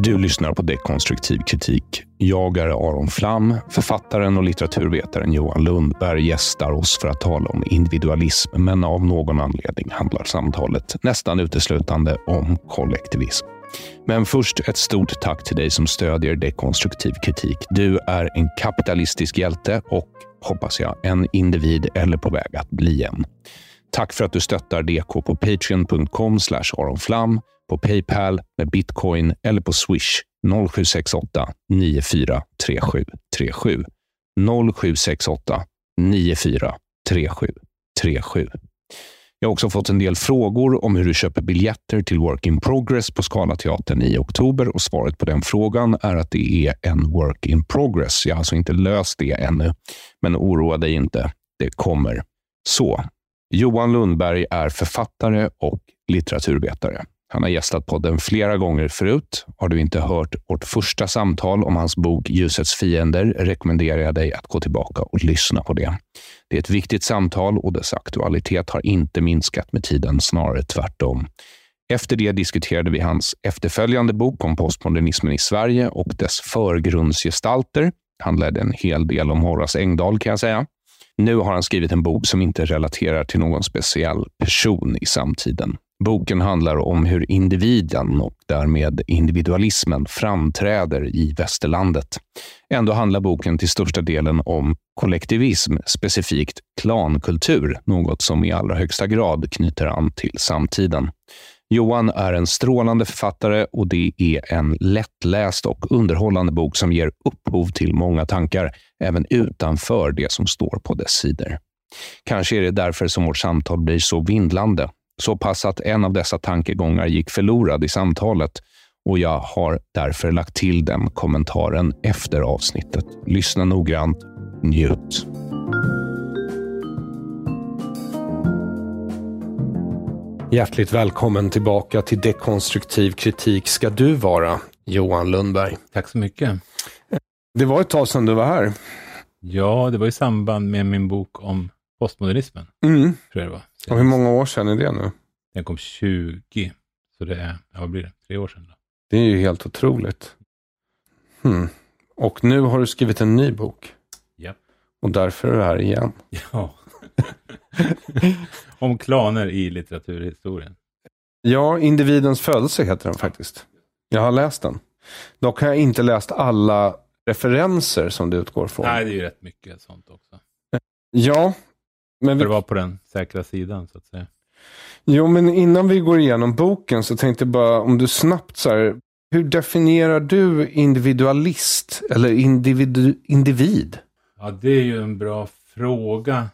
Du lyssnar på Dekonstruktiv kritik. Jag är Aron Flam. Författaren och litteraturvetaren Johan Lundberg gästar oss för att tala om individualism, men av någon anledning handlar samtalet nästan uteslutande om kollektivism. Men först ett stort tack till dig som stödjer dekonstruktiv kritik. Du är en kapitalistisk hjälte och, hoppas jag, en individ eller på väg att bli en. Tack för att du stöttar DK på patreon.com aronflam, på Paypal, med bitcoin eller på Swish 0768 943737. 0768 943737. Jag har också fått en del frågor om hur du köper biljetter till Work in Progress på Scalateatern i oktober och svaret på den frågan är att det är en Work in Progress. Jag har alltså inte löst det ännu, men oroa dig inte. Det kommer. Så, Johan Lundberg är författare och litteraturvetare. Han har gästat podden flera gånger förut. Har du inte hört vårt första samtal om hans bok Ljusets fiender rekommenderar jag dig att gå tillbaka och lyssna på det. Det är ett viktigt samtal och dess aktualitet har inte minskat med tiden, snarare tvärtom. Efter det diskuterade vi hans efterföljande bok om postmodernismen i Sverige och dess förgrundsgestalter. handlade en hel del om Horace Engdahl kan jag säga. Nu har han skrivit en bok som inte relaterar till någon speciell person i samtiden. Boken handlar om hur individen och därmed individualismen framträder i västerlandet. Ändå handlar boken till största delen om kollektivism, specifikt klankultur, något som i allra högsta grad knyter an till samtiden. Johan är en strålande författare och det är en lättläst och underhållande bok som ger upphov till många tankar, även utanför det som står på dess sidor. Kanske är det därför som vårt samtal blir så vindlande, så pass att en av dessa tankegångar gick förlorad i samtalet och jag har därför lagt till den kommentaren efter avsnittet. Lyssna noggrant, njut. Hjärtligt välkommen tillbaka till Dekonstruktiv kritik ska du vara, Johan Lundberg. Tack så mycket. Det var ett tag sedan du var här. Ja, det var i samband med min bok om postmodernismen. Mm. Tror jag det var. Och hur många år sedan är det nu? Den kom 20, så det är, ja, vad blir det, tre år sedan. Då. Det är ju helt otroligt. Hmm. Och nu har du skrivit en ny bok. Ja. Och därför är du här igen. Ja. om klaner i litteraturhistorien. Ja, Individens födelse heter den faktiskt. Jag har läst den. Dock har jag inte läst alla referenser som det utgår från. Nej, det är ju rätt mycket sånt också. Ja, men För vi, att vara på den säkra sidan, så att säga. jo, men innan vi går igenom boken så tänkte jag bara om du snabbt så här. Hur definierar du individualist eller individu, individ? Ja, det är ju en bra fråga.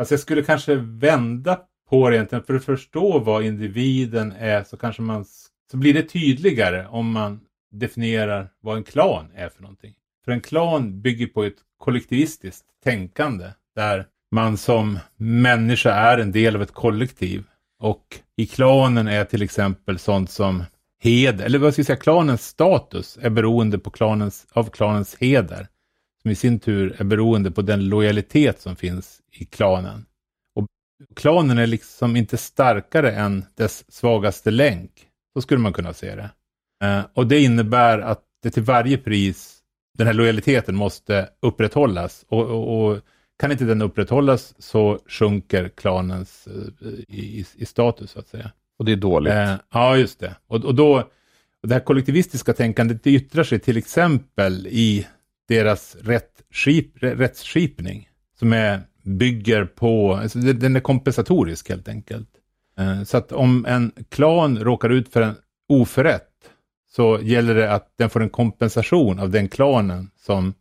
Alltså jag skulle kanske vända på det egentligen. För att förstå vad individen är så kanske man så blir det tydligare om man definierar vad en klan är för någonting. För en klan bygger på ett kollektivistiskt tänkande där man som människa är en del av ett kollektiv. Och i klanen är till exempel sånt som heder, eller vad ska jag säga, klanens status är beroende på klanens, av klanens heder. Som i sin tur är beroende på den lojalitet som finns i klanen. Och klanen är liksom inte starkare än dess svagaste länk. Så skulle man kunna se det. Eh, och det innebär att det till varje pris, den här lojaliteten måste upprätthållas. Och, och, och kan inte den upprätthållas så sjunker klanens eh, i, i, status, så att säga. Och det är dåligt. Eh, ja, just det. Och, och då, det här kollektivistiska tänkandet det yttrar sig till exempel i deras rättskip, rättsskipning, som är, bygger på, alltså den är kompensatorisk helt enkelt. Eh, så att om en klan råkar ut för en oförrätt så gäller det att den får en kompensation av den klanen som,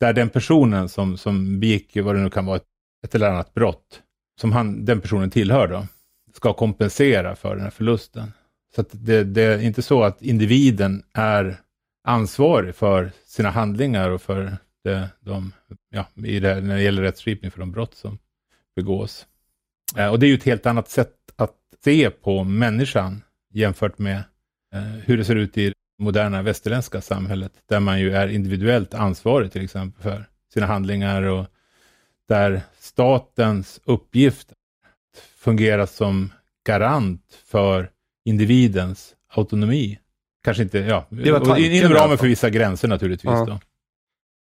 där den personen som, som begick vad det nu kan vara, ett, ett eller annat brott, som han, den personen tillhör då, ska kompensera för den här förlusten. Så att det, det är inte så att individen är ansvarig för sina handlingar och för det, de, ja, i det, när det gäller rättskipning för de brott som begås. Eh, och det är ju ett helt annat sätt att se på människan jämfört med eh, hur det ser ut i det moderna västerländska samhället, där man ju är individuellt ansvarig till exempel för sina handlingar och där statens uppgift fungerar som garant för individens autonomi. Kanske inte, ja, inom ramen för vissa gränser naturligtvis. Ja. Då.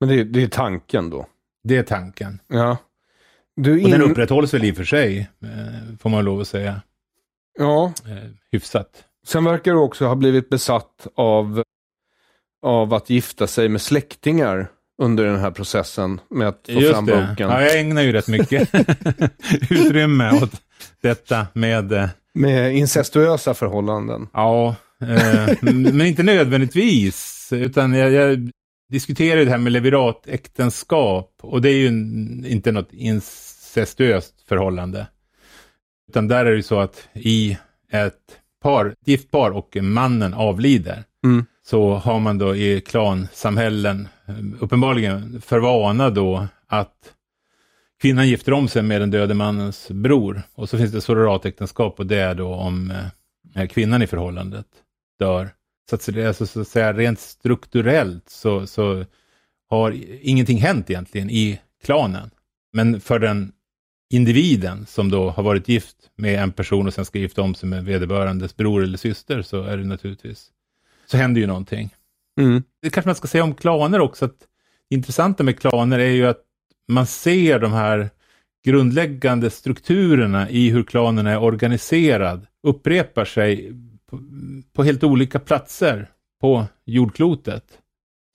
Men det, det, är tanken då? Det är tanken. Ja. Du in... Och den upprätthålls väl i och för sig, eh, får man lov att säga. Ja. Eh, hyfsat. Sen verkar du också ha blivit besatt av, av att gifta sig med släktingar under den här processen med att få Just fram det. boken. Ja, jag ägnar ju rätt mycket utrymme åt detta med... Eh, med incestuösa förhållanden. Ja, men inte nödvändigtvis. Utan jag, jag diskuterar det här med leviratäktenskap och det är ju inte något incestuöst förhållande. Utan där är det ju så att i ett par, gift par och mannen avlider, mm. så har man då i klansamhällen eh, uppenbarligen för vana då att kvinnan gifter om sig med den döde mannens bror. Och så finns det surrogatäktenskap och det är då om eh, kvinnan i förhållandet dör. Så att, alltså, så att säga rent strukturellt så, så har ingenting hänt egentligen i klanen. Men för den individen som då har varit gift med en person och sen ska gifta om sig med vederbörandes bror eller syster så är det naturligtvis, så händer ju någonting. Mm. Det kanske man ska säga om klaner också, att det intressanta med klaner är ju att man ser de här grundläggande strukturerna i hur klanen är organiserad upprepar sig på, på helt olika platser på jordklotet.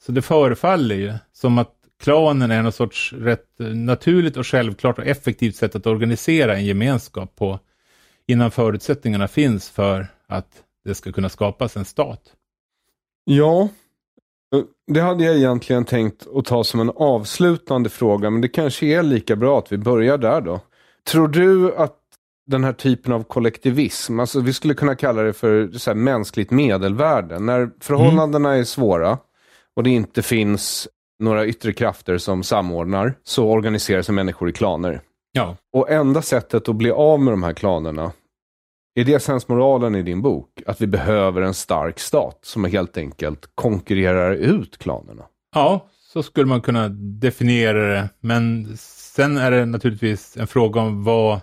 Så det förefaller ju som att klanen är någon sorts rätt naturligt och självklart och effektivt sätt att organisera en gemenskap på innan förutsättningarna finns för att det ska kunna skapas en stat. Ja, det hade jag egentligen tänkt att ta som en avslutande fråga, men det kanske är lika bra att vi börjar där då. Tror du att den här typen av kollektivism, alltså vi skulle kunna kalla det för så här, mänskligt medelvärde, när förhållandena mm. är svåra och det inte finns några yttre krafter som samordnar, så organiserar sig människor i klaner. Ja. Och enda sättet att bli av med de här klanerna, är det sensmoralen i din bok? Att vi behöver en stark stat som helt enkelt konkurrerar ut klanerna? Ja, så skulle man kunna definiera det. Men sen är det naturligtvis en fråga om vad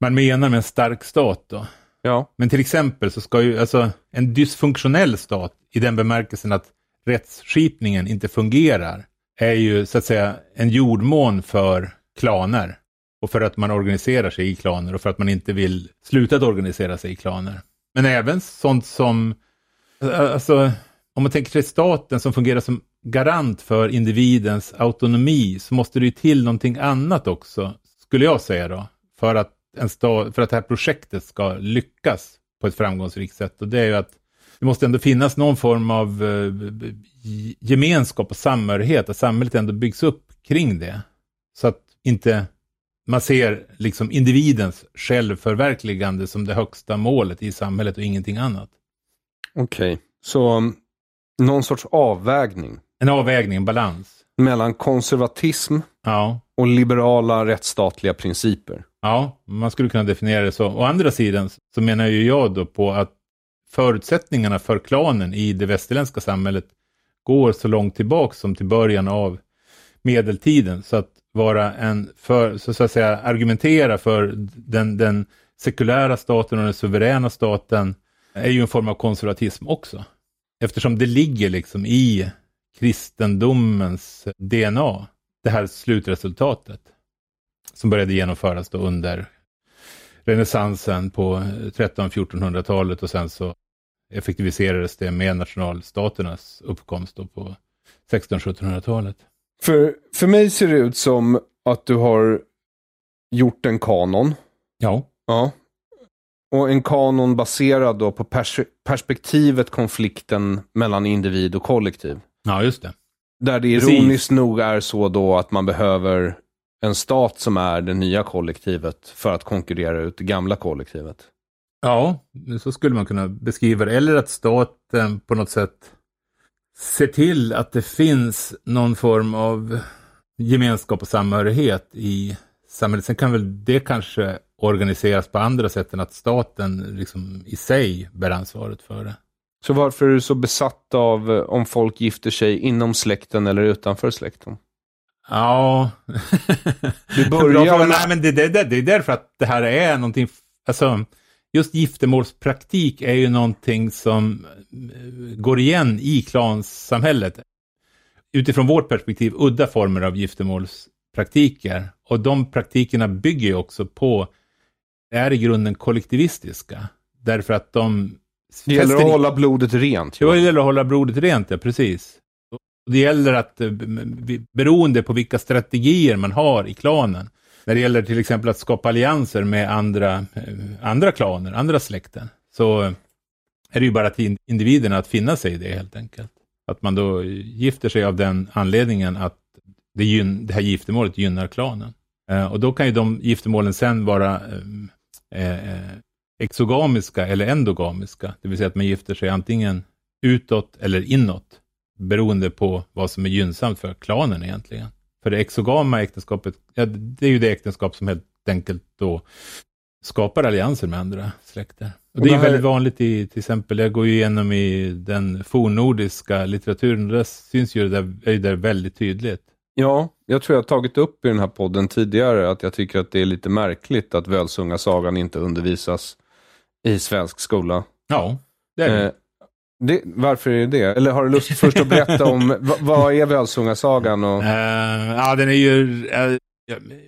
man menar med en stark stat. Då. Ja. Men till exempel så ska ju alltså en dysfunktionell stat i den bemärkelsen att rättsskipningen inte fungerar är ju så att säga en jordmån för klaner. Och för att man organiserar sig i klaner och för att man inte vill sluta att organisera sig i klaner. Men även sånt som, alltså om man tänker sig staten som fungerar som garant för individens autonomi så måste det ju till någonting annat också, skulle jag säga då, för att, en sta, för att det här projektet ska lyckas på ett framgångsrikt sätt. Och det är ju att det måste ändå finnas någon form av eh, gemenskap och samhörighet, att samhället ändå byggs upp kring det. Så att inte man ser liksom individens självförverkligande som det högsta målet i samhället och ingenting annat. Okej, okay. så Någon sorts avvägning En avvägning, en balans. mellan konservatism Ja. och liberala rättsstatliga principer. Ja, man skulle kunna definiera det så. Å andra sidan så menar ju jag då på att förutsättningarna för klanen i det västerländska samhället går så långt tillbaka som till början av medeltiden. Så att vara en, för, så att säga, argumentera för den, den sekulära staten och den suveräna staten är ju en form av konservatism också. Eftersom det ligger liksom i kristendomens DNA, det här slutresultatet som började genomföras då under renässansen på 1300-1400-talet och sen så effektiviserades det med nationalstaternas uppkomst på 1600-1700-talet. För, för mig ser det ut som att du har gjort en kanon. Ja. Ja. Och en kanon baserad då på pers perspektivet konflikten mellan individ och kollektiv. Ja, just det. Där det Precis. ironiskt nog är så då att man behöver en stat som är det nya kollektivet för att konkurrera ut det gamla kollektivet. Ja, så skulle man kunna beskriva det. Eller att staten på något sätt ser till att det finns någon form av gemenskap och samhörighet i samhället. Sen kan väl det kanske organiseras på andra sätt än att staten liksom i sig bär ansvaret för det. Så varför är du så besatt av om folk gifter sig inom släkten eller utanför släkten? Ja. Du börjar fråga. Nej, men det, det, det, det är därför att det här är någonting, alltså just giftermålspraktik är ju någonting som eh, går igen i klanssamhället. Utifrån vårt perspektiv, udda former av giftermålspraktiker. Och de praktikerna bygger ju också på, är i grunden kollektivistiska. Därför att de... Det gäller att hålla blodet rent. det Ja. gäller att hålla blodet rent, ja precis. Det gäller att, eh, beroende på vilka strategier man har i klanen, när det gäller till exempel att skapa allianser med andra, eh, andra klaner, andra släkten, så eh, är det ju bara till individerna att finna sig i det helt enkelt. Att man då gifter sig av den anledningen att det, gyn, det här giftermålet gynnar klanen. Och då kan ju de giftermålen sen vara eh, exogamiska eller endogamiska, det vill säga att man gifter sig antingen utåt eller inåt, beroende på vad som är gynnsamt för klanen egentligen. För det exogama äktenskapet, ja, det är ju det äktenskap som helt enkelt då skapar allianser med andra släkter. Och Och det är det här- väldigt vanligt i, till exempel, jag går ju igenom i den fornnordiska litteraturen, och där syns ju det där, är där väldigt tydligt. ja, jag tror jag har tagit upp i den här podden tidigare att jag tycker att det är lite märkligt att Völsungasagan inte undervisas i svensk skola. Ja, det är det. Eh, det, varför är det det? Eller har du lust först att berätta om va, vad är Völsungasagan? Och... Eh, ja, den är ju...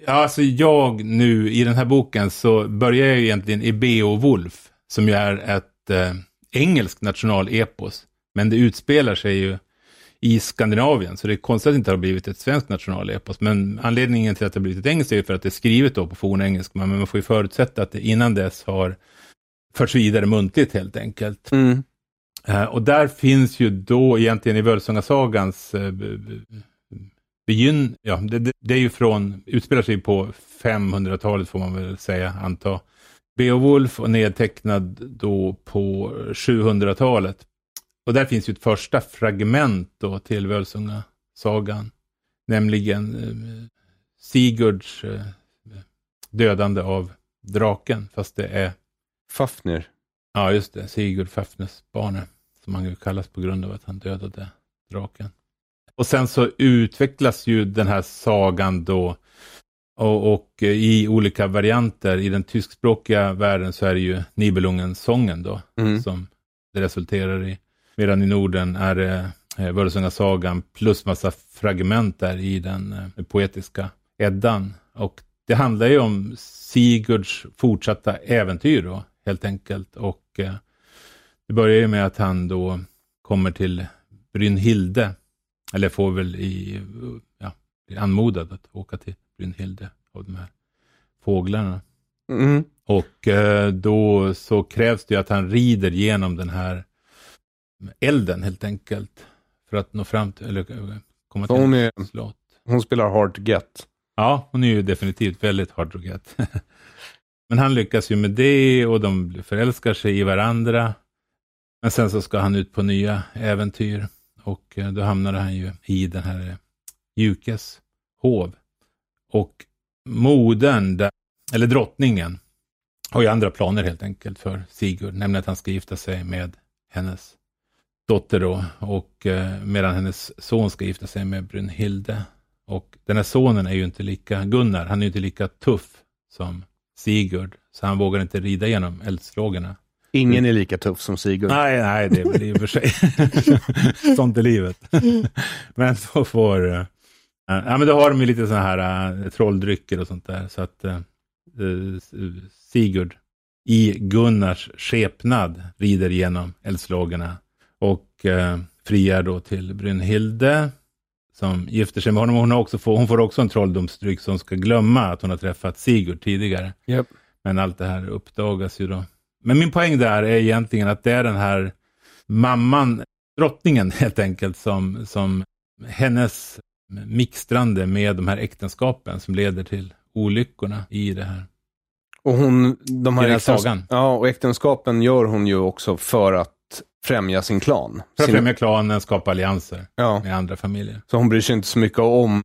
ja, alltså jag nu i den här boken så börjar jag ju egentligen i Beowulf, som ju är ett eh, engelskt nationalepos. Men det utspelar sig ju i Skandinavien, så det är konstigt att det inte har blivit ett svenskt nationalepos. Men anledningen till att det har blivit ett engelskt är ju för att det är skrivet då på fornengelska, men man får ju förutsätta att det innan dess har förts vidare muntligt helt enkelt. Mm. Eh, och där finns ju då egentligen i Völsungasagans eh, begynn... Ja, det, det, det är ju från... Utspelar sig på 500-talet får man väl säga, anta. Beowulf och nedtecknad då på 700-talet. Och där finns ju ett första fragment då till Völsungasagan. Nämligen eh, Sigurds eh, dödande av draken, fast det är Fafnir. Ja, just det. Sigurd Fafnesbane, som han kallas på grund av att han dödade draken. Och sen så utvecklas ju den här sagan då och, och eh, i olika varianter. I den tyskspråkiga världen så är det ju Nibelungen-sången då Mm. som det resulterar i. Medan i Norden är det eh, Völsungasagan plus massa fragment där i den eh, poetiska Eddan. Och det handlar ju om Sigurds fortsatta äventyr då, helt enkelt. Och eh, det börjar ju med att han då kommer till Brynhilde, eller får väl i, ja, blir anmodad att åka till Brynhilde av de här fåglarna. Mm. Och eh, då så krävs det ju att han rider genom den här elden helt enkelt. För att nå fram till, eller eh, komma Så till hon är- slott. Hon spelar hard to get. Ja, hon är ju definitivt väldigt hard to get. Men han lyckas ju med det och de förälskar sig i varandra. Men sen så ska han ut på nya äventyr. Och eh, då hamnade han ju i den här eh, Jukes hov. Och modern, eller drottningen, har ju andra planer helt enkelt för Sigurd, nämligen att han ska gifta sig med hennes dotter då, och eh, medan hennes son ska gifta sig med Brynhilde. Och den här sonen är ju inte lika, Gunnar, han är ju inte lika tuff som Sigurd, så han vågar inte rida genom eldslågorna. Ingen är lika tuff som Sigurd. Nej, nej, det är väl i och för sig. Sånt är livet. men så får... Uh, ja, men då har de ju lite sådana här uh, trolldrycker och sånt där. Så att uh, Sigurd i Gunnars skepnad rider genom eldslågorna och friar då till Brynhilde som gifter sig med honom. Hon, har också få, hon får också en trolldomsdryck som ska glömma att hon har träffat Sigurd tidigare. Yep. Men allt det här uppdagas ju då. Men min poäng där är egentligen att det är den här mamman, drottningen helt enkelt, som, som hennes mixtrande med de här äktenskapen som leder till olyckorna i det här. Och hon, de här, I den här äktens- sagan. Ja, och äktenskapen gör hon ju också för att främja sin klan. För att sin, främja klanen, skapa allianser ja, med andra familjer. så hon bryr sig inte så mycket om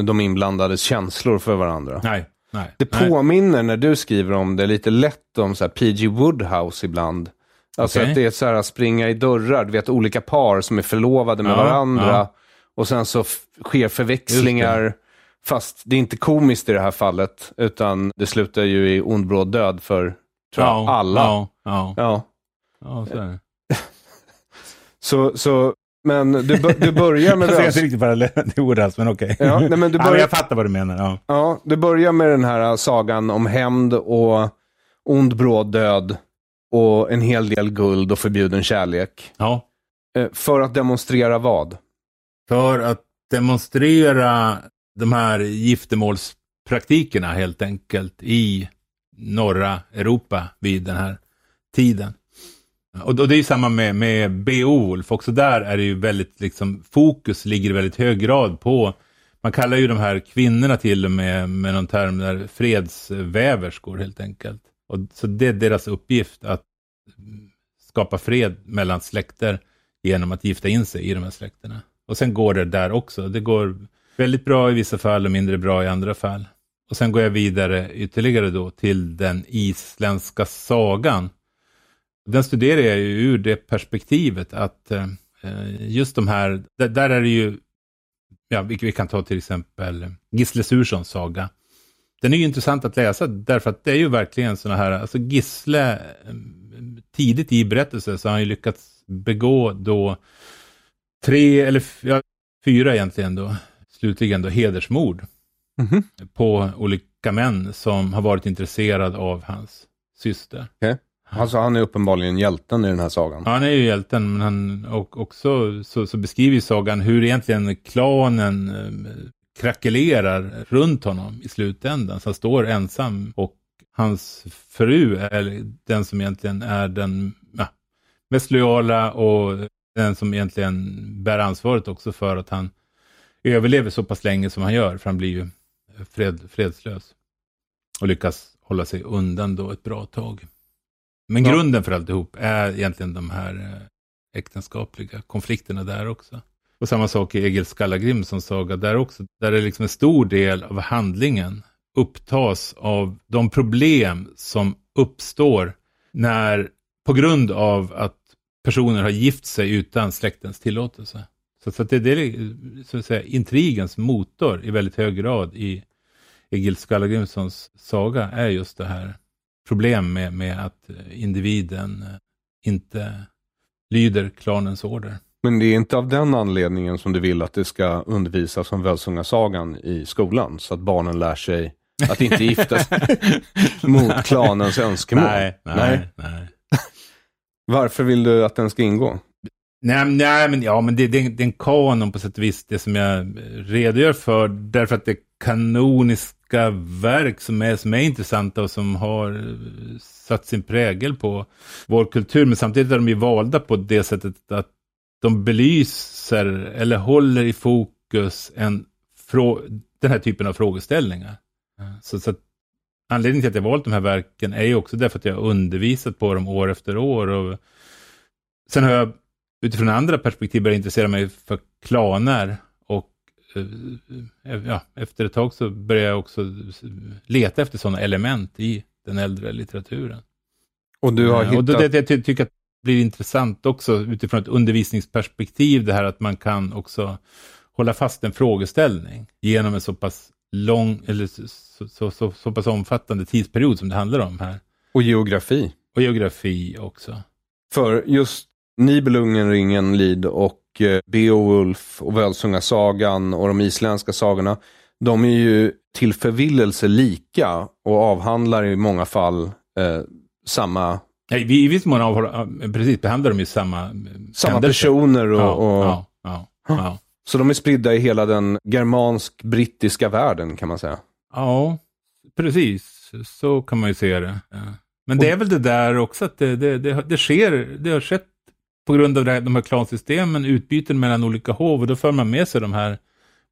de inblandades känslor för varandra. Nej, nej. Det nej. påminner när du skriver om det lite lätt om så P.G. Woodhouse ibland. Alltså Okej. att det är så här springa i dörrar, du vet olika par som är förlovade med Ja, varandra. ja. Och sen så sker förväxlingar. Fast det är inte komiskt i det här fallet, utan det slutar ju i ond bråd död för tror jag, Ja, alla. Ja, ja, Ja. Så, så, men du, du börjar med Jag ser inte parallellen till Woodhouse, men okej. Ja, nej, men du Ja, börjar- jag fattar vad du menar. Ja. Ja, du börjar med den här sagan om hämnd och ond bråd död och en hel del guld och förbjuden kärlek. ja. Eh, För att demonstrera vad? För att demonstrera de här giftermålspraktikerna helt enkelt i norra Europa vid den här tiden. Och, och det är ju samma med, med Beowulf, också där är det ju väldigt, liksom, fokus ligger i väldigt hög grad på, man kallar ju de här kvinnorna till och med, med någon term där, fredsväverskor helt enkelt. Och, så det är deras uppgift att skapa fred mellan släkter genom att gifta in sig i de här släkterna. Och sen går det där också. Det går väldigt bra i vissa fall och mindre bra i andra fall. Och sen går jag vidare ytterligare då till den isländska sagan. Den studerar jag ju ur det perspektivet att eh, just de här, där, är det ju, ja, vi, kan ta till exempel Gisle Surssons saga. Den är ju intressant att läsa därför att det är ju verkligen sådana här, alltså Gisle, eh, tidigt i berättelsen så har han ju lyckats begå då tre, eller ja, fyra egentligen då, slutligen då hedersmord Mhm. på olika män som har varit intresserade av hans syster. Alltså han är uppenbarligen hjälten i den här sagan. Ja, han är ju hjälten, men han, och också så, så beskriver ju sagan hur egentligen klanen eh, krackelerar runt honom i slutändan. Så han står ensam och hans fru är den som egentligen är den ja, mest lojala och den som egentligen bär ansvaret också för att han överlever så pass länge som han gör, för han blir ju fred, fredslös. Och lyckas hålla sig undan då ett bra tag. Men Ja. grunden för alltihop är egentligen de här eh, äktenskapliga konflikterna där också. Och samma sak i Egil Skallagrimsons saga där också, där det liksom en stor del av handlingen upptas av de problem som uppstår när, på grund av att personer har gift sig utan släktens tillåtelse. Så, så att det, det är så att säga, intrigens motor i väldigt hög grad i Egil Skallagrimsons saga är just det här problem med, med att individen eh, inte lyder klanens order. Men det är inte av den anledningen som du vill att det ska undervisas om Völsungasagan i skolan. Så att barnen lär sig att inte gifta sig mot klanens önskemål. Nej, nej, nej. Varför vill du att den ska ingå? Nej, nej men, ja, men det, det, det är en kanon på sätt och vis, det som jag redogör för, därför att det är kanoniska verk som är, som är intressanta och som har eh, satt sin prägel på vår kultur, men samtidigt är de ju valda på det sättet att de belyser eller håller i fokus en den här typen av frågeställningar. Så, så att anledningen till att jag valt de här verken är ju också därför att jag har undervisat på dem år efter år. Och sen har jag utifrån andra perspektiv började intressera mig för klaner. Och eh, ja, efter ett tag så började jag också leta efter sådana element i den äldre litteraturen. Och du har Eh, hittat... Och det, jag tycker att det blir intressant också utifrån ett undervisningsperspektiv, det här att man kan också hålla fast en frågeställning genom en så pass lång, eller så, så, så, så pass omfattande tidsperiod som det handlar om här. Och geografi. Och geografi också. För just Nibelungen, Lid och eh, Beowulf och Völsungasagan och de isländska sagorna, de är ju till förvillelse lika och avhandlar i många fall eh, samma, Ja, I viss mån avhåller, precis, behandlar de ju samma eh, samma händelser. personer. Och, Ja, och, ja. Så de är spridda i hela den germansk-brittiska världen kan man säga. ja, precis. Så kan man ju se det. Men det är väl det där också att det, det, det, det sker, det har skett på grund av det de här klansystemen, utbyten mellan olika hov och då för man med sig de här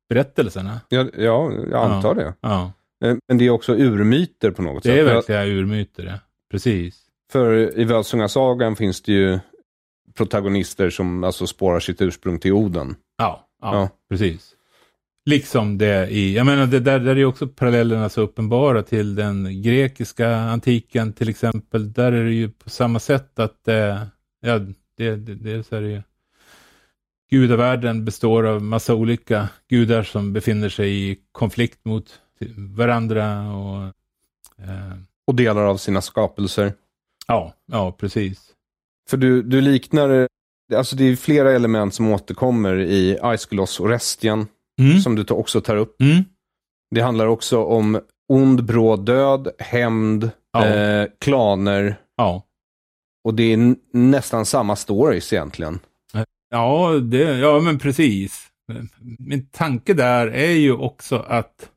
berättelserna. Ja, ja jag antar det. Ja, Eh, Men det är också urmyter på något det är sätt. För- verkligen urmyter det. Precis. För i Völsungasagan finns det ju protagonister som alltså spårar sitt ursprung till Oden. Ja, ja, Ja. precis. Liksom det i, jag menar det där, där är ju också parallellerna så uppenbara till den grekiska antiken till exempel. Där är det ju på samma sätt att, eh, ja, det, det, så är det ju. Gudavärlden består av massa olika gudar som befinner sig i konflikt mot varandra och eh, Och delar av sina skapelser. ja, ja, precis. För du, du liknar, alltså det är flera element som återkommer i Aiskulos och Restien, Mm. som du också tar upp. Mm. Det handlar också om ond, bråd död, hämnd, Ja. eh, klaner. Ja. Och det är nästan samma stories egentligen. Ja, det, ja, men precis. Min tanke där är ju också att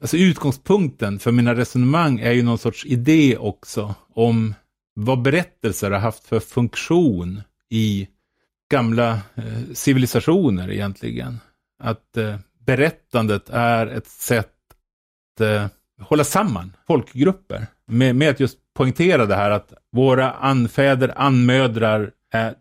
alltså utgångspunkten för mina resonemang är ju någon sorts idé också om vad berättelser har haft för funktion i gamla eh, civilisationer egentligen. Att eh, berättandet är ett sätt att eh, hålla samman folkgrupper. Med, med att just poängtera det här att våra anfäder, anmödrar är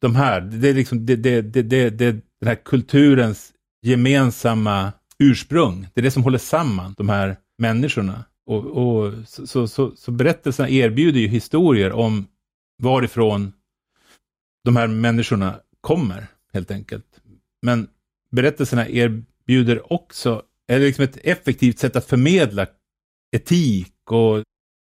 de här. Det är liksom det, det, det, det, det, den här kulturens gemensamma ursprung. Det är det som håller samman de här människorna. Och, och så, så, så, så berättelserna erbjuder ju historier om varifrån de här människorna kommer, helt enkelt. Men berättelserna erbjuder också, eller liksom ett effektivt sätt att förmedla etik och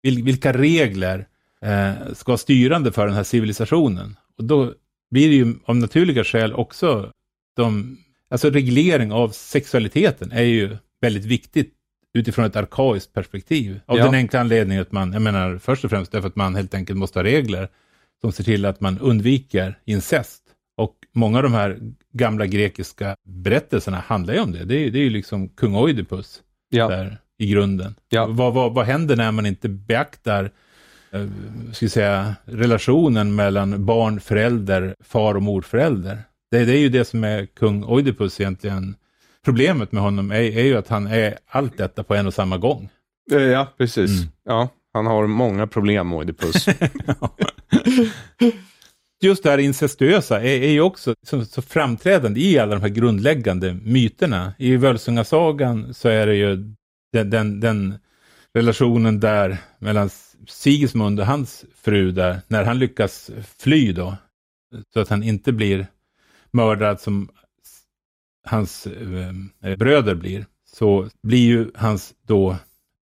vil, vilka regler eh, ska vara styrande för den här civilisationen. Och då blir det ju av naturliga skäl också de, alltså reglering av sexualiteten är ju väldigt viktigt utifrån ett arkaiskt perspektiv. Av Ja. den enkla anledningen att man, jag menar först och främst därför att man helt enkelt måste ha regler som ser till att man undviker incest. Och många av de här gamla grekiska berättelserna handlar ju om det. Det är, det är ju liksom kung Oidipus Ja. där i grunden. Ja. Vad, vad, vad händer när man inte beaktar eh, ska säga, relationen mellan barn, förälder, far och morförälder? Det, det är ju det som är kung Oidipus egentligen. Problemet med honom är, är ju att han är allt detta på en och samma gång. Eh, Ja, precis. Mm. Ja, han har många problem, Oidipus. Just det här incestuösa är, är ju också så, så framträdande i alla de här grundläggande myterna. I Völsungasagan så är det ju den, den, den relationen där mellan Sigismund och hans fru där, när han lyckas fly då, så att han inte blir mördad som hans eh, eh, bröder blir, så blir ju hans då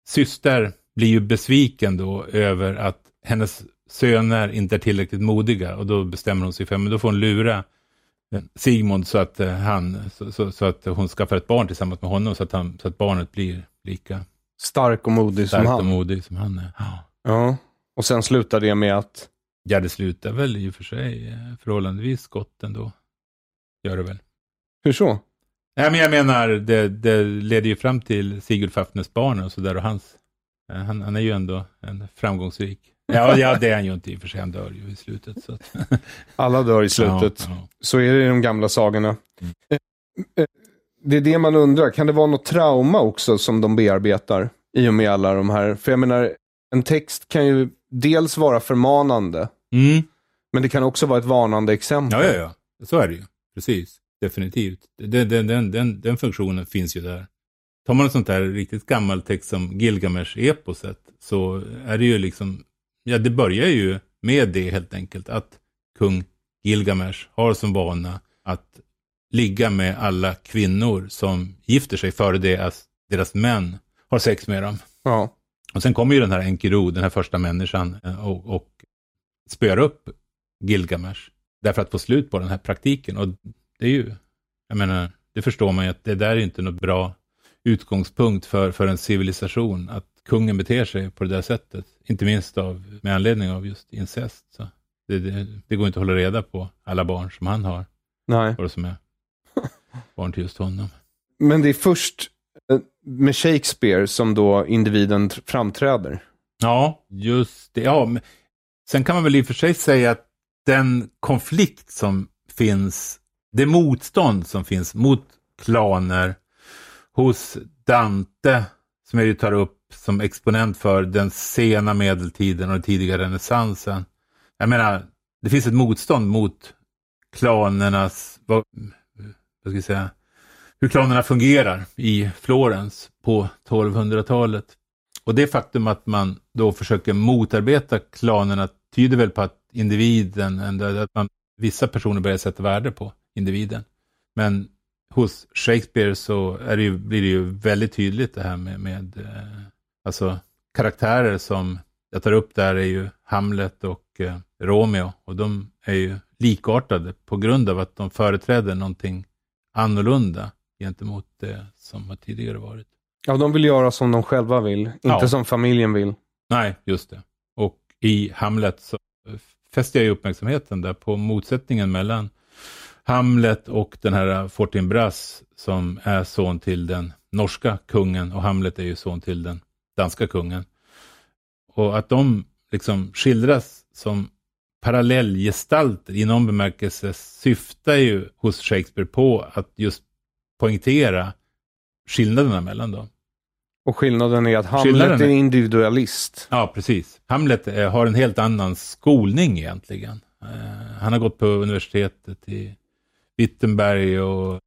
syster blir ju besviken då över att hennes söner inte är tillräckligt modiga och då bestämmer hon sig för att då får hon lura Sigmund så att, eh, han, så, så, så att hon skaffar ett barn tillsammans med honom så att, han, så att barnet blir lika Stark och modig som starkt och han. modig som han är. Ja. Ja. Och sen slutar det med att Ja, det slutar väl i och för sig eh, förhållandevis gott ändå. Gör det väl. Hur så? Nej, men jag menar, det, det leder ju fram till Sigurd Fafnes barn och sådär och hans. eh, Han, han är ju ändå en framgångsrik. Ja, ja, det är han ju inte i och för sig. Han dör ju i slutet. Så att, Alla dör i slutet. Ja, ja. Så är det i de gamla sagorna. Mm. Eh, eh, Det är det man undrar. Kan det vara något trauma också som de bearbetar i och med alla de här? För jag menar, en text kan ju dels vara förmanande Mm, Men det kan också vara ett varnande exempel. Ja, ja, ja. Så är det ju. Precis. Definitivt. Den, den, den, den, funktionen finns ju där. Tar man ett sånt här riktigt gammalt text som Gilgamesh-eposet så är det ju liksom, ja det börjar ju med det helt enkelt, att kung Gilgamesh har som vana att ligga med alla kvinnor som gifter sig före det att deras män har sex med dem. Ja. Och sen kommer ju den här Enkidu, den här första människan, och, och spöar upp Gilgamesh. Därför att få slut på den här praktiken. Och det är ju, jag menar, det förstår man ju att det där är inte något bra utgångspunkt för, för en civilisation. Att kungen beter sig på det där sättet. Inte minst av, med anledning av just incest. Så det, det, det går inte att hålla reda på alla barn som han har. Nej. Och som är barn till just honom. Men det är först eh, med Shakespeare som då individen tr- framträder. Ja, just det. Ja, men sen kan man väl i och för sig säga att den konflikt som finns, det motstånd som finns mot klaner hos Dante, som jag ju tar upp som exponent för den sena medeltiden och den tidiga renässansen. Jag menar, det finns ett motstånd mot klanernas, vad, vad ska jag säga, hur klanerna fungerar i Florens på 1200-talet. Och det faktum att man då försöker motarbeta klanerna tyder väl på att individen, att man, vissa personer börjar sätta värde på individen. Men hos Shakespeare så är det ju, blir det ju väldigt tydligt det här med, med eh, alltså karaktärer som jag tar upp där är ju Hamlet och eh, Romeo och de är ju likartade på grund av att de företräder någonting annorlunda gentemot det som har tidigare varit. Ja, de vill göra som de själva vill, inte Ja. som familjen vill. Nej, just det. Och i Hamlet så fäster jag ju uppmärksamheten där på motsättningen mellan Hamlet och den här Fortinbras som är son till den norska kungen och Hamlet är ju son till den danska kungen. Och att de liksom skildras som parallellgestalter i någon bemärkelse syftar ju hos Shakespeare på att just poängtera skillnaderna mellan dem. Och skillnaden är att Hamlet är- individualist. Ja, precis. Hamlet eh, har en helt annan skolning egentligen. Eh, han har gått på universitetet i Wittenberg och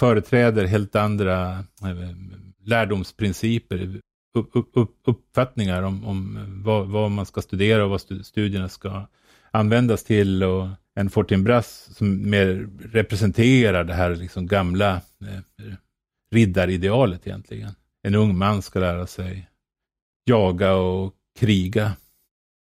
företräder helt andra eh, lärdomsprinciper, upp, upp, upp, uppfattningar om, om vad, vad man ska studera och vad stu- studierna ska användas till. Och en Fortinbras som mer representerar det här liksom gamla eh, riddaridealet egentligen. En ung man ska lära sig jaga och kriga.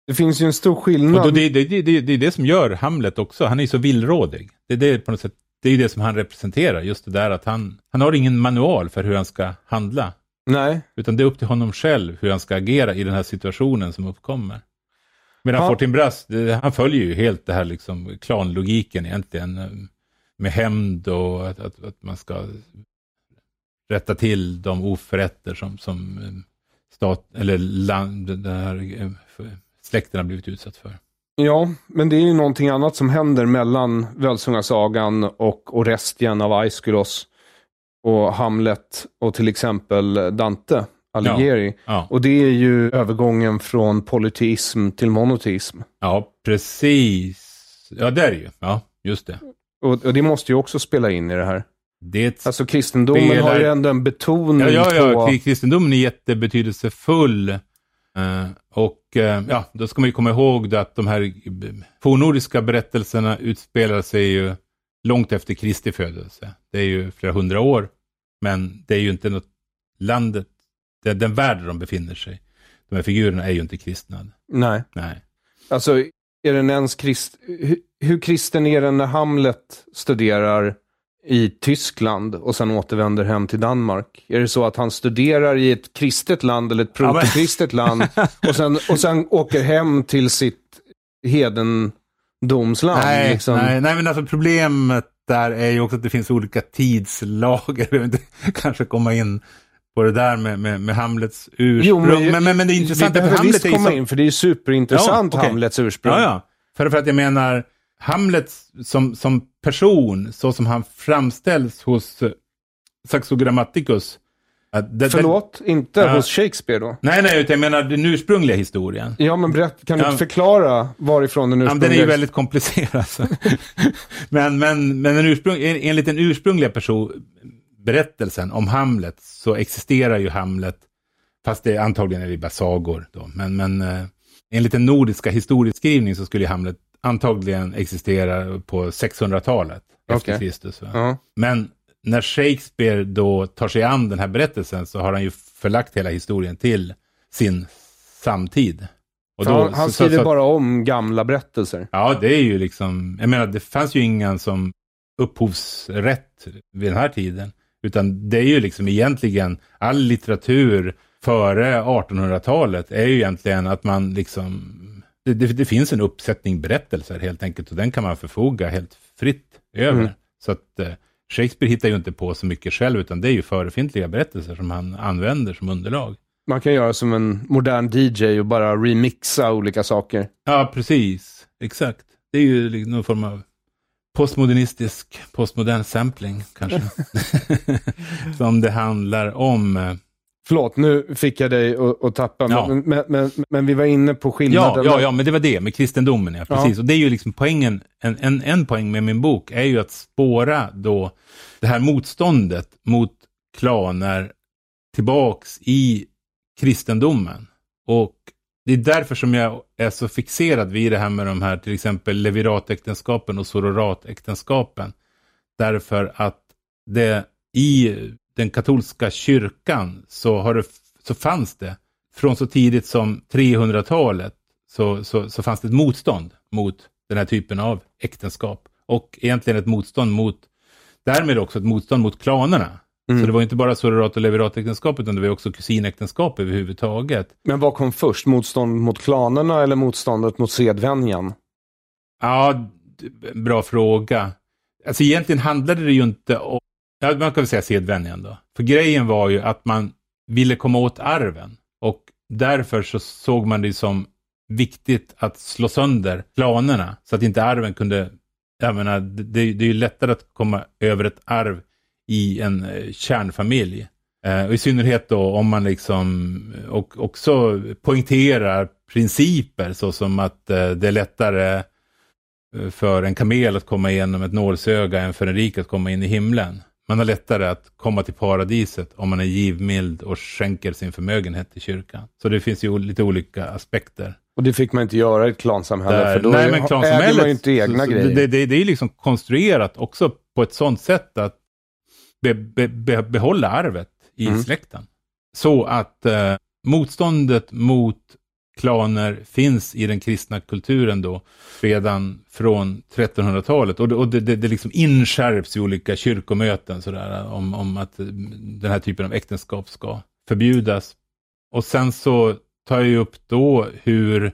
Det finns ju en stor skillnad. Och det, det, det, det, är det som gör Hamlet också. Han är ju så villrådig. Det är det på något sätt. Det är det som han representerar. Just det där att han, han har ingen manual för hur han ska handla. Nej, Utan det är upp till honom själv hur han ska agera i den här situationen som uppkommer. Medan Ja. Fortinbras, han följer ju helt det här liksom klanlogiken egentligen. eh, Med hämnd och att, att, att man ska rätta till de oförrätter som, som eh, stat, eller land, den här eh, släkten har blivit utsatt för. ja, men det är ju någonting annat som händer mellan Völsungasagan och Orestien av Aeschylus och Hamlet och till exempel Dante Alighieri. Ja, Och det är ju övergången från polyteism till monoteism. ja precis. Ja, det är det ju. Ja, just det. Och, och det måste ju också spela in i det här. Det Alltså kristendomen Spelar- har ju ändå en betoning Ja, ja, ja. på... kri- Kristendomen är jättebetydelsefull. Eh, och eh, ja, då ska man ju komma ihåg att de här eh, fornnordiska berättelserna utspelar sig ju långt efter Kristi födelse. Det är ju flera hundra år. Men det är ju inte något landet, det den värld de befinner sig. De här figurerna är ju inte kristna. Nej. Nej. Alltså, är den ens krist... Hur, hur kristen är den när Hamlet studerar i Tyskland och sen återvänder hem till Danmark? Är det så att han studerar i ett kristet land eller ett protokristet land och, sen, och sen åker hem till sitt hedendomsland? Nej, liksom? nej, nej, men alltså problemet där är ju också att det finns olika tidslager. Vi inte kanske komma in på det där med, med, med Hamlets ursprung. Jo, men, men, men, men det är intressant Vi att behöver visst Hamlet ju komma så... in, för det är ju superintressant, Ja, okej. Hamlets ursprung. Ja, ja. För, för att jag menar, Hamlet som, som person, så som han framställs hos Saxo Grammaticus, det- Förlåt, inte Ja. hos Shakespeare då? Nej, nej, utan jag menar den ursprungliga historien. Ja, men berätt, kan du Ja. förklara varifrån den Ja, ursprungliga... den är ju väldigt komplicerad. Så. men men, men den ursprung, en- enligt den ursprungliga person, berättelsen om Hamlet så existerar ju Hamlet, fast det antagligen är det bara sagor. Då. Men, men eh, enligt den nordiska historieskrivning så skulle ju Hamlet antagligen existera på 600-talet efter Okej. Kristus. Ja. Men när Shakespeare då tar sig an den här berättelsen så har han ju förlagt hela historien till sin samtid. För han, han så- så- skriver så- bara om gamla berättelser. Ja, det är ju liksom, jag menar det fanns ju ingen som upphovsrätt vid den här tiden. Utan det är ju liksom egentligen all litteratur före 1800-talet är ju egentligen att man liksom, det, det, det finns en uppsättning berättelser helt enkelt och den kan man förfoga helt fritt över. Mm. Så att eh, Shakespeare hittar ju inte på så mycket själv utan det är ju förefintliga berättelser som han använder som underlag. Man kan göra som en modern DJ och bara remixa olika saker. Ja, precis. Exakt. Det är ju liksom någon form av postmodernistisk, postmodern sampling kanske. Som det handlar om. Förlåt, nu fick jag dig att, tappa, Ja. men, men, men, men vi var inne på Ja, skillnaden. ja, ja, men det var det med kristendomen. Ja, precis. Och det är ju liksom poängen, en, en, en poäng med min bok är ju att spåra då det här motståndet mot klaner tillbaks i kristendomen. Och det är därför som jag är så fixerad vid det här med de här till exempel leviratäktenskapen och sororatäktenskapen. Därför att det i den katolska kyrkan så, har det, så fanns det från så tidigt som 300-talet så, så, så fanns det ett motstånd mot den här typen av äktenskap. Och egentligen ett motstånd mot, därmed också ett motstånd mot klanerna. Mm. Så det var inte bara sororat och leviratäktenskap utan det var också kusinäktenskap överhuvudtaget. Men vad kom först? Motstånd mot klanerna eller motståndet mot sedvänjan? Ja, bra fråga. Alltså egentligen handlade det ju inte om, ja, man kan väl säga sedvänjan då. För grejen var ju att man ville komma åt arven. Och därför så såg man det som viktigt att slå sönder planerna Så att inte arven kunde, jag menar, det, det är ju lättare att komma över ett arv i en eh, kärnfamilj. Eh, och I synnerhet då om man liksom eh, och också poängterar principer såsom att eh, det är lättare eh, för en kamel att komma igenom ett nålsöga än för en rik att komma in i himlen. Man har lättare att komma till paradiset om man är givmild och skänker sin förmögenhet till kyrkan. Så det finns ju lite olika aspekter. Och det fick man inte göra i ett klansamhälle, Där- för då nej, men äger klansamhället, man ju inte egna så- grejer. Det, det, det är liksom konstruerat också på ett sånt sätt att be, be, be, behålla arvet i Mm. släkten. Så att eh, motståndet mot klaner finns i den kristna kulturen då redan från 1300-talet. Och det, och det, det, det liksom inskärps i olika kyrkomöten sådär, om, om att den här typen av äktenskap ska förbjudas. Och sen så tar jag ju upp då hur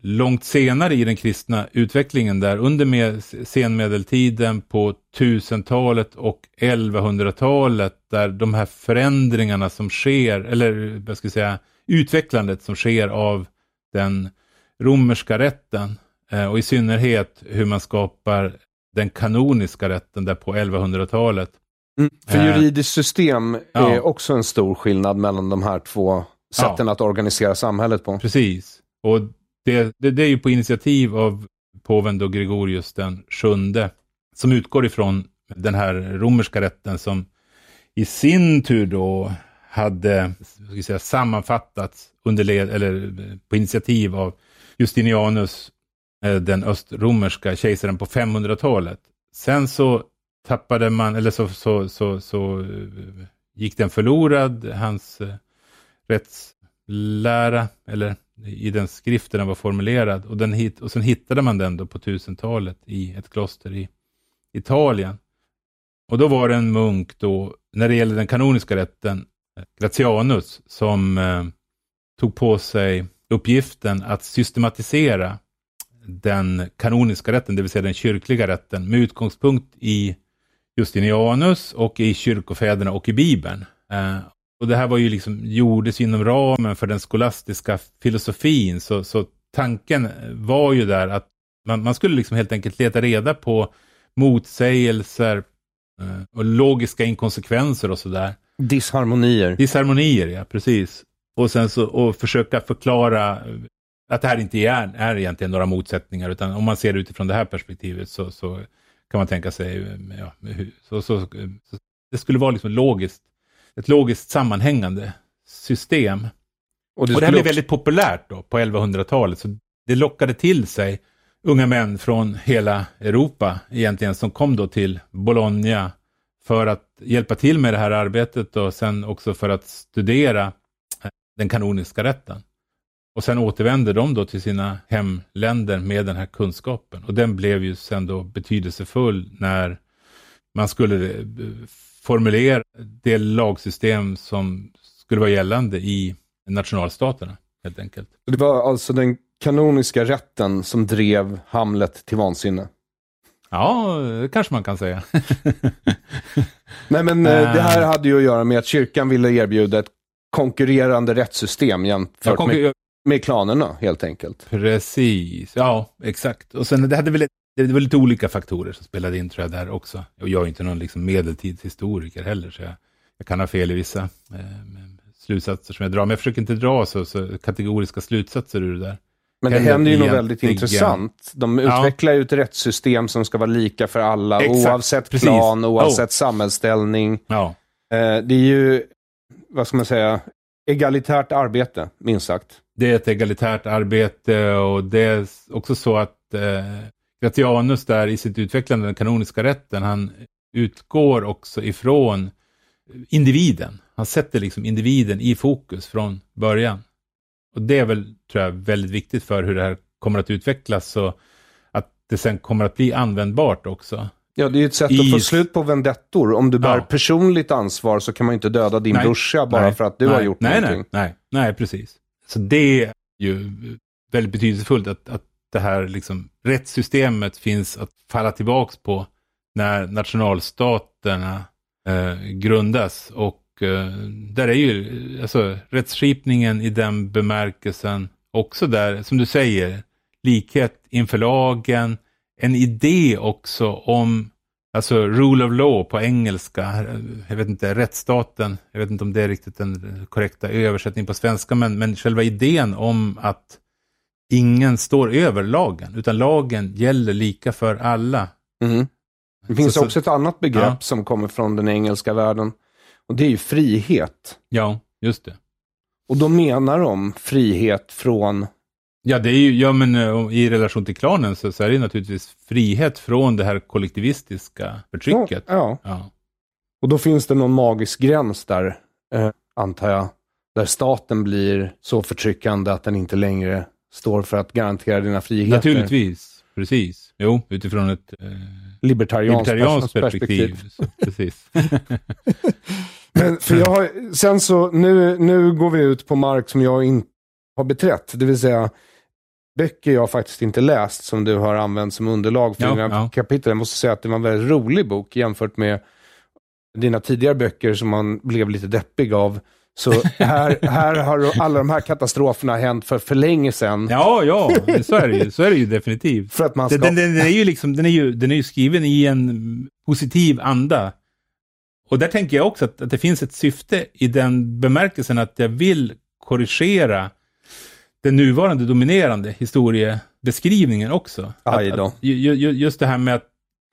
långt senare i den kristna utvecklingen där under med, senmedeltiden på 1000-talet och 1100-talet där de här förändringarna som sker, eller vad ska jag säga, utvecklandet som sker av den romerska rätten eh, och i synnerhet hur man skapar den kanoniska rätten där på 1100-talet. Mm. För Eh, juridiskt system ja. är också en stor skillnad mellan de här två sätten att organisera samhället på. Precis. Och det, det, det är ju på initiativ av påven då Gregorius den sjunde som utgår ifrån den här romerska rätten som i sin tur då hade ska säga, sammanfattats under led, eller på initiativ av Justinianus, eh, den östromerska kejsaren på 500-talet. Sen så tappade man, eller så, så, så, så eh, gick den förlorad, hans eh, rättslära, eller i den skriften den var formulerad. Och, den hit, och sen hittade man den då på 1000-talet i ett kloster i Italien. Och då var det en munk då, när det gäller den kanoniska rätten, Gratianus, som eh, tog på sig uppgiften att systematisera den kanoniska rätten, det vill säga den kyrkliga rätten, med utgångspunkt i Justinianus och i kyrkofäderna och i Bibeln. Eh, och det här var ju liksom, gjordes inom ramen för den skolastiska filosofin, så, så tanken var ju där att man, man skulle liksom helt enkelt leta reda på motsägelser eh, och logiska inkonsekvenser och sådär. Disharmonier. Disharmonier, ja, precis. Och sen så och försöka förklara att det här inte är, är egentligen några motsättningar, utan om man ser det utifrån det här perspektivet så, så kan man tänka sig, ja, så, så, så, det skulle vara liksom logiskt, ett logiskt sammanhängande system. Och det, och det här blev också... väldigt populärt då på 1100-talet, så det lockade till sig unga män från hela Europa egentligen som kom då till Bologna för att hjälpa till med det här arbetet och sen också för att studera eh, den kanoniska rätten. Och sen återvände de då till sina hemländer med den här kunskapen. Och den blev ju sen då betydelsefull när man skulle eh, formulera det lagsystem som skulle vara gällande i nationalstaterna, helt enkelt. Det var alltså den kanoniska rätten som drev Hamlet till vansinne? Ja, det kanske man kan säga. Nej, men eh, det här hade ju att göra med att kyrkan ville erbjuda ett konkurrerande rättssystem jämfört ja, med, med klanerna helt enkelt. Precis, ja exakt. Och sen det hade väl det var lite olika faktorer som spelade in tror jag där också. Och jag är inte någon liksom medeltidshistoriker heller, så jag, jag kan ha fel i vissa eh, slutsatser som jag drar. Men jag försöker inte dra så, så kategoriska slutsatser ur det där. Men det händer ju något väldigt intressant. De utvecklar ju ett rättssystem som ska vara lika för alla, Exakt, oavsett precis. plan, oavsett oh. samhällsställning. Ja. Eh, det är ju, vad ska man säga, egalitärt arbete, minst sagt. Det är ett egalitärt arbete och det är också så att eh, Gratianus där i sitt utvecklande den kanoniska rätten, han utgår också ifrån individen. Han sätter liksom individen i fokus från början. Och det är väl, tror jag, väldigt viktigt för hur det här kommer att utvecklas så att det sen kommer att bli användbart också. Ja, det är ju ett sätt I... att få slut på vendettor. Om du bär ja. personligt ansvar så kan man inte döda din nej, brorsa bara nej, för att du nej, har gjort nej, någonting. Nej, nej, nej, precis. Så det är ju väldigt betydelsefullt att, att det här liksom, rättssystemet finns att falla tillbaks på när nationalstaterna eh, grundas. Och där är ju alltså, rättsskipningen i den bemärkelsen också där, som du säger, likhet inför lagen, en idé också om Alltså rule of law på engelska, jag vet inte, rättsstaten, jag vet inte om det är riktigt den korrekta översättningen på svenska, men, men själva idén om att ingen står över lagen, utan lagen gäller lika för alla. Mm. Det finns så, också ett annat begrepp ja. som kommer från den engelska världen. Och det är ju frihet. Ja, just det. Och då menar de frihet från... Ja, det är ju, ja men eh, i relation till klanen så, så är det naturligtvis frihet från det här kollektivistiska förtrycket. Ja, ja. ja. Och då finns det någon magisk gräns där, eh, antar jag, där staten blir så förtryckande att den inte längre står för att garantera dina friheter. Naturligtvis, precis. Jo, utifrån ett eh, libertarianskt, perspektiv. perspektiv. precis. Men för jag har, sen så, nu, nu går vi ut på mark som jag inte har beträtt. Det vill säga böcker jag faktiskt inte läst som du har använt som underlag för ja, dina ja. kapitel. Jag måste säga att det var en väldigt rolig bok jämfört med dina tidigare böcker som man blev lite deppig av. Så här, här har alla de här katastroferna hänt för för länge sedan. Ja, ja, så är det ju, så är det ju definitivt. För att man ska... den, den, den, är ju liksom, den, är ju, den är ju skriven i en positiv anda. Och där tänker jag också att, att det finns ett syfte i den bemärkelsen att jag vill korrigera den nuvarande dominerande historiebeskrivningen också. Aj då. Att, att, just det här med att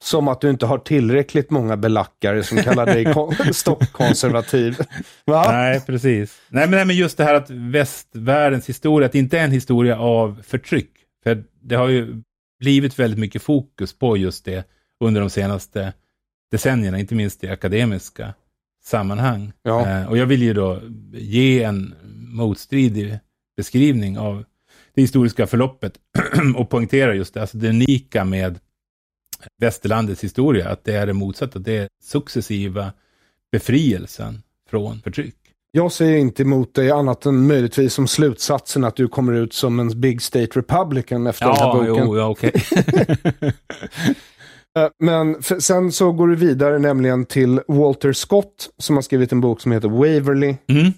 som att du inte har tillräckligt många belackare som kallar dig stockkonservativ. Va? Nej, precis. Nej men, nej, men just det här att västvärldens historia, att det inte är en historia av förtryck. För det har ju blivit väldigt mycket fokus på just det under de senaste decennierna, inte minst i akademiska sammanhang. Ja. Eh, och jag vill ju då ge en motstridig beskrivning av det historiska förloppet och poängtera just det, alltså det unika med västerlandets historia, att det är det motsatta, det är successiva befrielsen från förtryck. Jag säger inte emot dig annat än möjligtvis som slutsatsen att du kommer ut som en big state republican efter ja, den här boken. Jo, ja, okay. Eh, men sen så går du vidare nämligen till Walter Scott som har skrivit en bok som heter Waverly. Mm.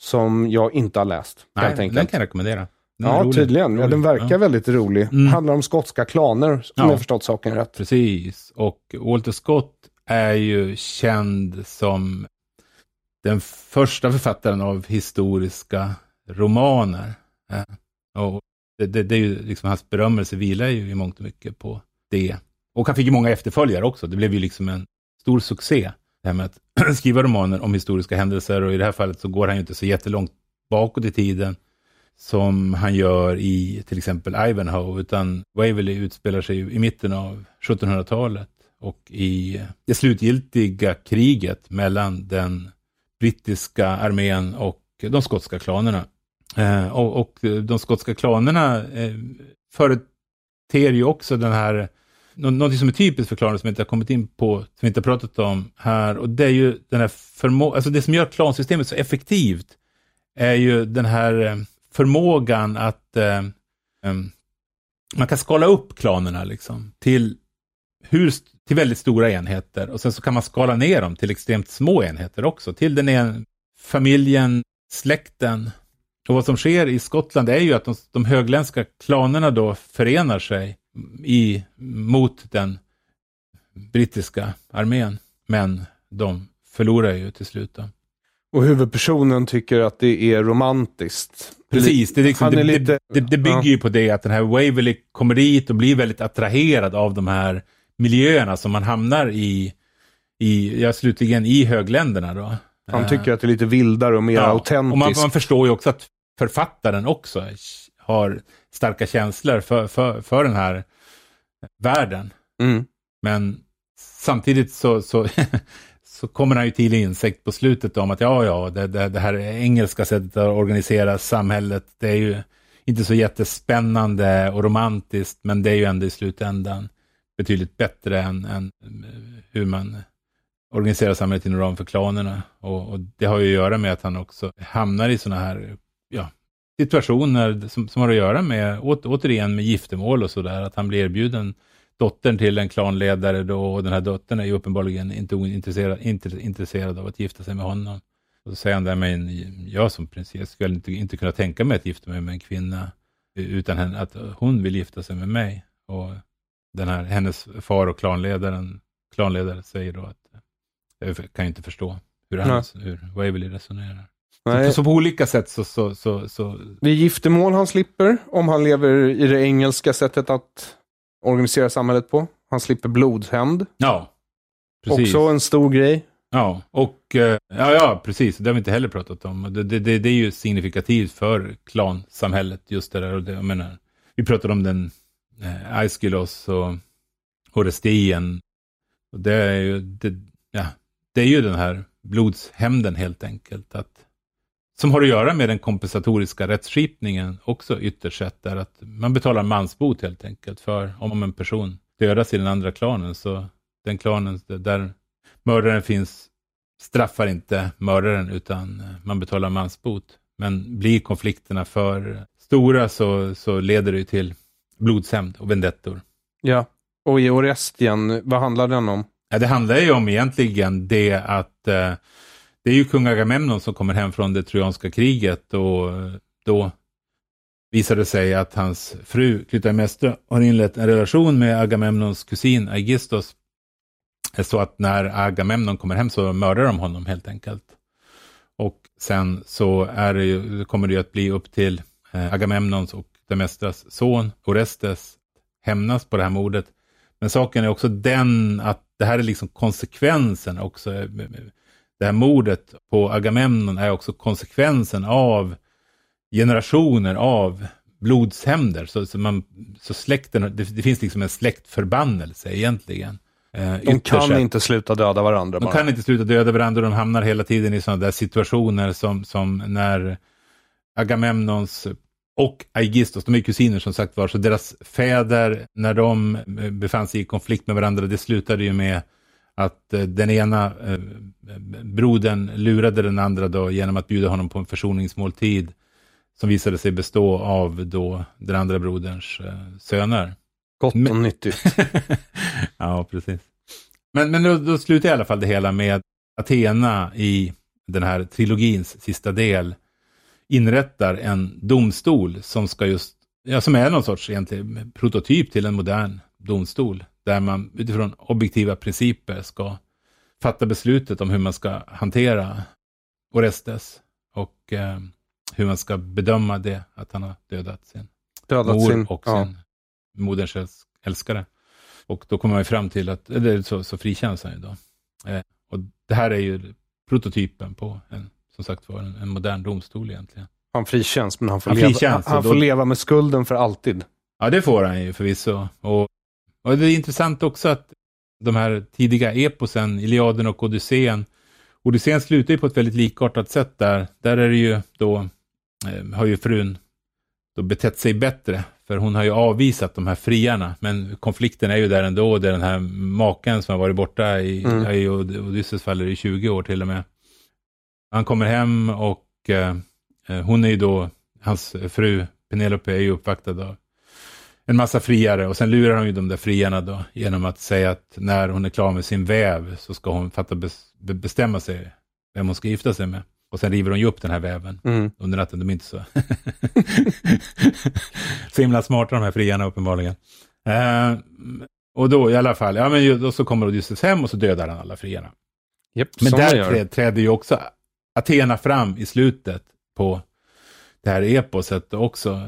Som jag inte har läst. Nej, den kan jag rekommendera. ja, rolig. tydligen. Ja, den verkar ja. väldigt rolig. Mm. handlar om skotska klaner, om ja. jag förstått saken rätt. Precis, och Walter Scott är ju känd som den första författaren av historiska romaner. Och det, det, det är ju liksom hans berömmelse vilar ju i mångt och mycket på det. Och han fick ju många efterföljare också. Det blev ju liksom en stor succé. Det här med att skriva romaner om historiska händelser och i det här fallet så går han ju inte så jättelångt bakåt i tiden som han gör i till exempel Ivanhoe, utan Waverley utspelar sig i mitten av 1700-talet och i det slutgiltiga kriget mellan den brittiska armén och de skotska klanerna. Eh, och, och, de skotska klanerna eh, företer ju också den här, någonting som är typiskt för klaner som vi inte har kommit in på, som vi inte har pratat om här, och det är ju den här förmågan, alltså det som gör klansystemet så effektivt är ju den här eh, förmågan att eh, ehm, man kan skala upp klanerna liksom till, hur, till väldigt stora enheter och sen så kan man skala ner dem till extremt små enheter också, till den en, familjen, släkten. Och vad som sker i Skottland är ju att de, de högländska klanerna då förenar sig i, mot den brittiska armén. Men de förlorar ju till slut. Då. Och huvudpersonen tycker att det är romantiskt. Precis, det, liksom, det, lite, det, det, bygger ja. ju på det att den här Waverley kommer dit och blir väldigt attraherad av de här miljöerna som man hamnar i, i ja, slutligen i högländerna. Då. Han tycker att det är lite vildare och mer ja, autentiskt. Och man, man, förstår ju också att författaren också har starka känslor för, för, för den här världen. Mm. Men samtidigt så, så så kommer han ju till insikt på slutet om att ja, ja, det, det, det, här engelska sättet att organisera samhället, det är ju inte så jättespännande och romantiskt, men det är ju ändå i slutändan betydligt bättre än, än hur man organiserar samhället inom ramen för klanerna. Och, och, det har ju att göra med att han också hamnar i sådana här ja, situationer som, som har att göra med, å, återigen med giftermål och sådär, att han blir erbjuden dottern till en klanledare då, och den här dottern är ju uppenbarligen inte ointresserad inte intresserad av att gifta sig med honom. Och så säger han där, men jag som prinsess skulle inte, inte kunna tänka mig att gifta mig med en kvinna, utan att hon vill gifta sig med mig. Och den här, hennes far och klanledaren, klanledare säger då att jag kan inte förstå hur, han, hur Waverley resonerar. Så, så, på olika sätt så, så, så, så... Det är giftermål han slipper om han lever i det engelska sättet att organisera samhället på. Han slipper blodshämnd. Ja, precis. Också en stor grej. Ja, och eh, ja, ja, precis. Det har vi inte heller pratat om. Det, det, det, det är ju signifikativt för klansamhället, just det där. Och det, jag menar, vi pratade om den eh, Aiskylos och Orestien. Och det är ju, det, ja, det är ju den här blodshämnden helt enkelt. Att som har att göra med den kompensatoriska rättsskipningen också ytterst sett, är att man betalar mansbot helt enkelt för om en person dödas i den andra klanen, så den klanen där mördaren finns straffar inte mördaren, utan man betalar mansbot. Men blir konflikterna för stora så, så leder det till blodshämnd och vendettor. Ja, och i Orestien, vad handlar den om? Ja, det handlar ju om egentligen det att eh, det är ju kung Agamemnon som kommer hem från det trojanska kriget och eh, då visar det sig att hans fru Klytaimnestra har inlett en relation med Agamemnons kusin Aigistos. Så att när Agamemnon kommer hem så mördar de honom helt enkelt. Och sen så är det ju, kommer det ju att bli upp till eh, Agamemnons och Demestras son Orestes hämnas på det här mordet. Men saken är också den att det här är liksom konsekvensen också det här mordet på Agamemnon är också konsekvensen av generationer av blodshämnder. Så, så, man, så släkten, det, det, finns liksom en släktförbannelse egentligen. Eh, de kan sett. inte sluta döda varandra. De bara. kan inte sluta döda varandra. De hamnar hela tiden i sådana där situationer som, som när Agamemnons och Aigistos, de är kusiner som sagt var, så deras fäder, när de befann sig i konflikt med varandra, det slutade ju med att eh, den ena eh, brodern lurade den andra då genom att bjuda honom på en försoningsmåltid som visade sig bestå av då den andra broderns eh, söner. Gott och men... nyttigt. ja, precis. Men, men då, då slutar i alla fall det hela med Athena i den här trilogins sista del inrättar en domstol som ska just, ja, som är någon sorts egentligen prototyp till en modern domstol där man utifrån objektiva principer ska fatta beslutet om hur man ska hantera Orestes och eh, hur man ska bedöma det, att han har dödat sin Dödat mor sin... och ja. sin moderns älsk- älskare. Och då kommer man ju fram till att, eller så, så frikänns han ju då. Eh, och det här är ju prototypen på en, som sagt var, en, en modern domstol egentligen. Han frikänns, men han får, Han leva, han, han och då- får leva med skulden för alltid. Ja, det får han ju förvisso. Och, och det är intressant också att de här tidiga eposen, Iliaden och Odysseen, Odysseen slutar ju på ett väldigt likartat sätt där. Där är det ju då, eh, har ju frun då betett sig bättre, för hon har ju avvisat de här friarna, men konflikten är ju där ändå, där den här maken som har varit borta i, Mm. i Od- Odysseus faller i 20 år till och med. Han kommer hem och eh, eh, hon är ju då, hans fru Penelope är ju uppvaktad av en massa friare och sen lurar hon ju de där friarna då genom att säga att när hon är klar med sin väv så ska hon fatta bes- be- bestämma sig vem hon ska gifta sig med. Och sen river hon ju upp den här väven Mm. under natten. De är inte så, så himla smarta de här friarna uppenbarligen. Eh, och då i alla fall, ja men då så kommer Odysseus hem och så dödar han alla friarna. Japp, Men där träder ju också Athena fram i slutet på det här eposet också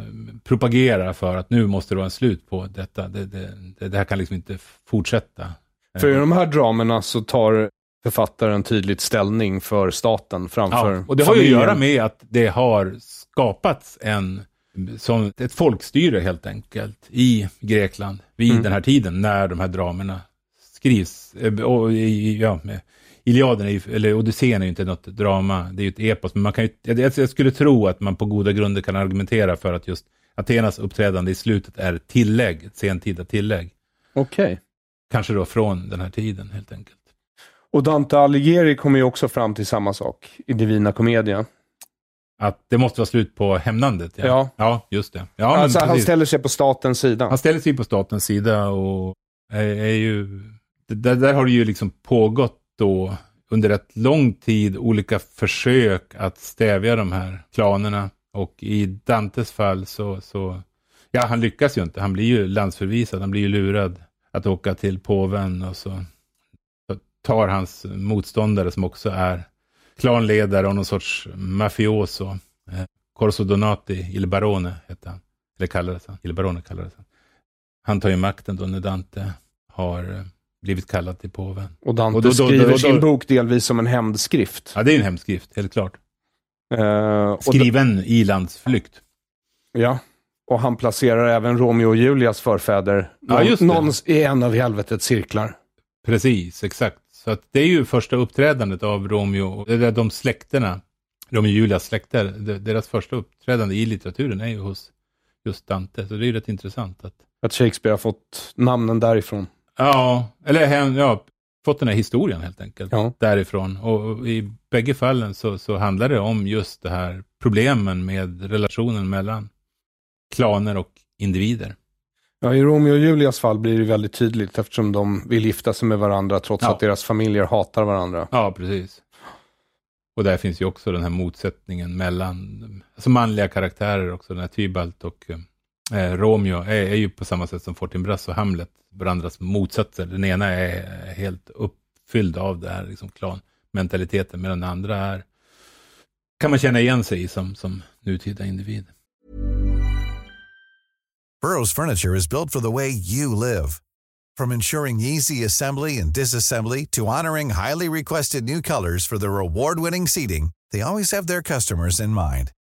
propagerar för att nu måste det vara en slut på detta. Det, det, det, här kan liksom inte fortsätta. För i de här dramerna så tar författaren tydligt ställning för staten framför Ja, och det har ju att familjen. göra med att det har skapats en, som ett folkstyre helt enkelt i Grekland vid Mm. den här tiden när de här dramerna skrivs. Eh, Och ja, med- Iliaden, är ju, eller Odysseen är ju inte något drama, det är ju ett epos, men man kan ju, jag, jag skulle tro att man på goda grunder kan argumentera för att just Athenas uppträdande i slutet är ett tillägg, ett sentida tillägg. Okej. Kanske då från den här tiden helt enkelt. Och Dante Alighieri kommer ju också fram till samma sak i Divina Commedia. Att det måste vara slut på hämnandet. Ja, Ja. ja just det. Ja, alltså han precis. ställer sig på statens sida. Han ställer sig på statens sida och är, är ju... Där, där har det ju liksom pågått då under rätt lång tid olika försök att stävja de här klanerna. Och i Dantes fall så, så... Ja, han lyckas ju inte. Han blir ju landsförvisad. Han blir ju lurad att åka till påven och så, så tar hans motståndare som också är klanledare och någon sorts mafioso. Eh, Corso Donati, Il Barone hette han. Eller kallades han. Il Barone kallades han. Han tar ju makten då när Dante har eh, blivit kallad till påven. Och Dante Och då- då- skriver då- då- sin bok delvis som en hämndskrift. Ja, det är en hemskrift, helt klart. Och Skriven i landsflykt. Ja, och han placerar även Romeo och Julias förfäder Ja, just det. någons i en av helvetets cirklar. Precis, exakt. Så att det är ju första uppträdandet av Romeo, eller de släkterna, Romeo och Julias släkter, de- deras första uppträdande i litteraturen är ju hos just Dante. Så det är ju rätt intressant att, Att Shakespeare har fått namnen därifrån. Ja, eller hem- ja, fått den här historien helt enkelt Ja. därifrån. Och, i bägge fallen så, så handlar det om just det här problemen med relationen mellan klaner och individer. Ja, I Romeo och Julias fall blir det väldigt tydligt eftersom de vill gifta sig med varandra trots Ja. att deras familjer hatar varandra. Ja, precis. Och där finns ju också den här motsättningen mellan alltså manliga karaktärer också, den här Tybalt och eh, Romeo är, är ju på samma sätt som Fortinbras och Hamlet varandras motsatser. Den ena är helt uppfylld av det här liksom klanmentaliteten, medan den andra är kan man känna igen sig i som, som nutida individ. Burrow's furniture is built for the way you live. From ensuring easy assembly and disassembly to honoring highly requested new colors for their award-winning seating, they always have their customers in mind.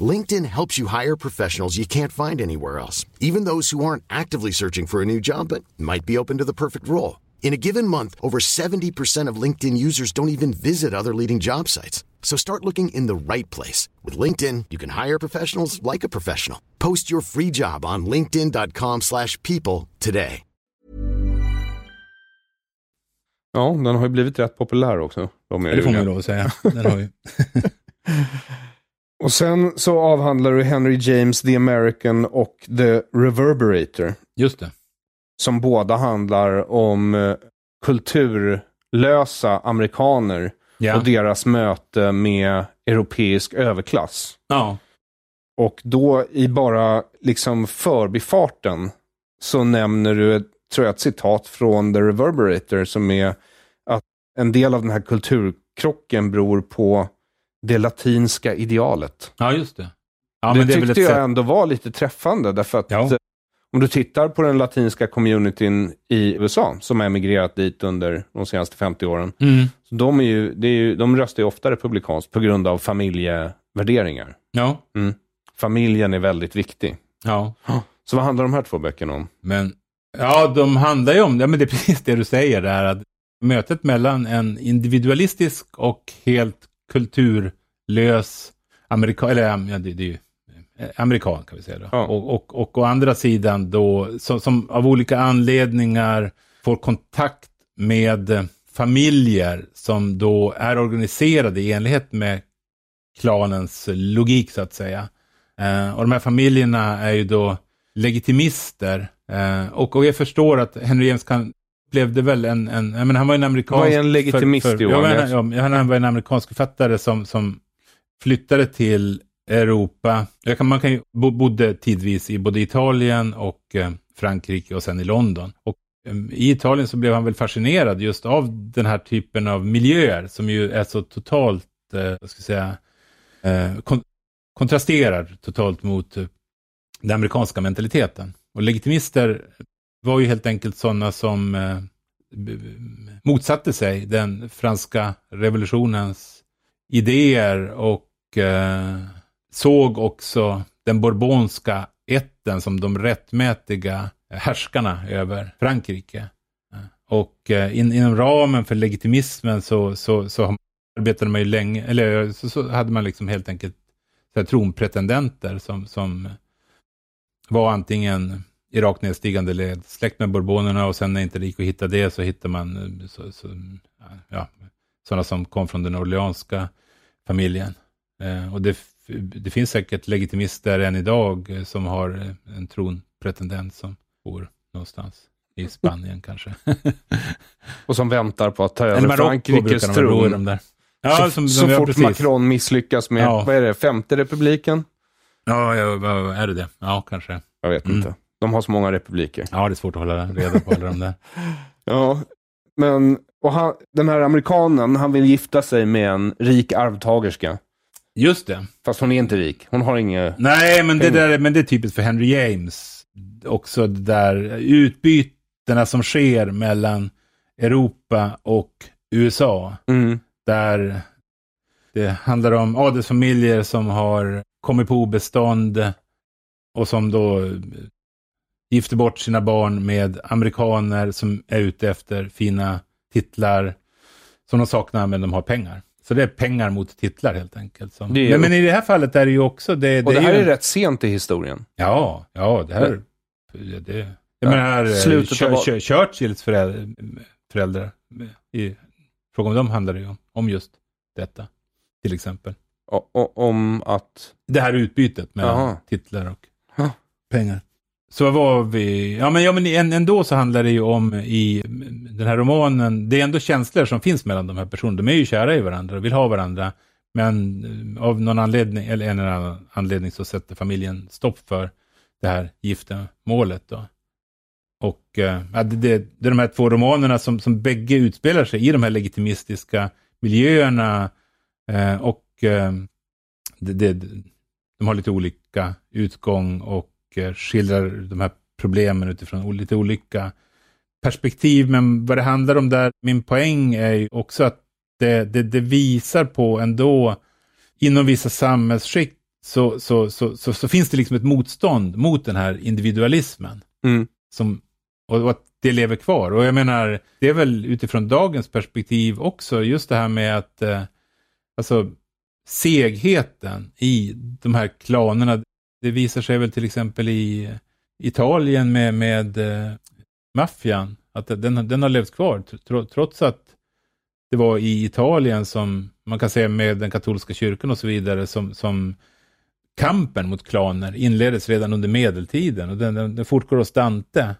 LinkedIn helps you hire professionals you can't find anywhere else, even those who aren't actively searching for a new job but might be open to the perfect role. In a given month, over 70% of LinkedIn users don't even visit other leading job sites. So start looking in the right place. With LinkedIn, you can hire professionals like a professional. Post your free job on linkedin.com slash people today. Ja, den har ju blivit rätt populär också. Romeo och Det får man ju lov att säga. Den har ju. Och sen så avhandlar du Henry James, The American och The Reverberator. Just det. Som båda handlar om eh, kulturlösa amerikaner Ja. och deras möte med europeisk överklass. ja. Och då i bara liksom förbifarten så nämner du, tror jag, ett citat från The Reverberator som är att en del av den här kulturkrocken beror på det latinska idealet. ja, just det. Ja, det, men det tyckte jag sätt. ändå var lite träffande därför att Ja. eh, om du tittar på den latinska communityn i USA som har emigrerat dit under de senaste 50 åren. Mm. Så de, är ju, det är ju, de röstar ju ofta republikanskt på grund av familjevärderingar. Ja. Familjen är väldigt viktig. ja. Så vad handlar de här två böckerna om? Men ja, de handlar ju om, ja men det är precis det du säger där, att mötet mellan en individualistisk och helt kulturlös amerikan, eller ja, det, det är ju eh, amerikan kan vi säga då. Ja. Och, och, och å andra sidan då, som, som av olika anledningar får kontakt med familjer som då är organiserade i enlighet med klanens logik så att säga. Eh, och de här familjerna är ju då legitimister. Eh, och, och jag förstår att Henry James kan, upplevde väl en, en menar, han var en amerikansk... Vad är en legitimist, för, för, Johan? ja, men, ja, han var en amerikansk författare som, som flyttade till Europa. Kan, man kan ju, bo, bodde tidvis i både Italien och eh, Frankrike och sen i London. Och eh, i Italien så blev han väl fascinerad just av den här typen av miljöer som ju är så totalt, eh, vad ska jag säga, eh, kon kontrasterar totalt mot den amerikanska mentaliteten. Och legitimister var ju helt enkelt sådana som eh, motsatte sig den franska revolutionens idéer och eh, såg också den bourbonska ätten som de rättmätiga härskarna över Frankrike. Eh, och eh, in, inom ramen för legitimismen så, så, så arbetade man ju länge, eller eh, så, så hade man liksom helt enkelt så här, tronpretendenter som, som var antingen i rakt nedstigande led, släkt med bourbonerna och sen när inte det gick att hitta det så hittade man eh, så, så, ja, sådana som kom från den orleanska familjen. Eh, och det, det finns säkert legitimister än idag eh, som har eh, en tronpretendent som bor någonstans i Spanien kanske. Och som väntar på att ta över Marocko Frankrikes tron. de där. Ja, så som, så som, ja, fort precis. Macron misslyckas med, Ja. vad är det, femte republiken? Ja, ja, är det det? Ja, kanske. Jag vet Mm. inte. De har så många republiker. Ja, det är svårt att hålla reda på alla de där. Ja, men och han, den här amerikanen, han vill gifta sig med en rik arvtagerska. Just det. Fast hon är inte rik. Hon har inget... Nej, men det, Pengar. där, men det är typiskt för Henry James. Också det där utbytena som sker mellan Europa och USA. Mm. Där det handlar om adelsfamiljer som har kommit på obestånd och som då gifter bort sina barn med amerikaner som är ute efter fina titlar som de saknar men de har pengar. Så det är pengar mot titlar helt enkelt. Det är- men, men i det här fallet är det ju också... Det, Och det, här ju... är rätt sent i historien. Ja, ja, det här... Det, det, jag Ja, menar, eh, slutet av- Chur- Chur- Churchills föräldrar, föräldrar i fråga om dem handlar det ju om, om just detta, till exempel. O- om att... Det här utbytet mellan Jaha. titlar och Ja. pengar. Så vad var vi? Ja, men, ja, men ändå så handlar det ju om i den här romanen, det är ändå känslor som finns mellan de här personerna. De är ju kära i varandra, och vill ha varandra. Men eh, av någon anledning, eller en eller annan anledning, så sätter familjen stopp för det här giftermålet. Då. Och eh, ja, det, det, det är de här två romanerna som, som bägge utspelar sig i de här legitimistiska miljöerna. Eh, och eh, det, det, de har lite olika utgång och skildrar de här problemen utifrån lite olika perspektiv. Men vad det handlar om där, min poäng är ju också att det, det, det visar på ändå inom vissa samhällsskikt så, så, så, så, så finns det liksom ett motstånd mot den här individualismen. Mm. Som, och, och att det lever kvar. Och jag menar, det är väl utifrån dagens perspektiv också, just det här med att eh, alltså, segheten i de här klanerna, det visar sig väl till exempel i Italien med, med eh, maffian, att den, den har levt kvar tr- trots att det var i Italien som man kan säga med den katolska kyrkan och så vidare, som, som kampen mot klaner inleddes redan under medeltiden och den, den, den fortgår hos Dante.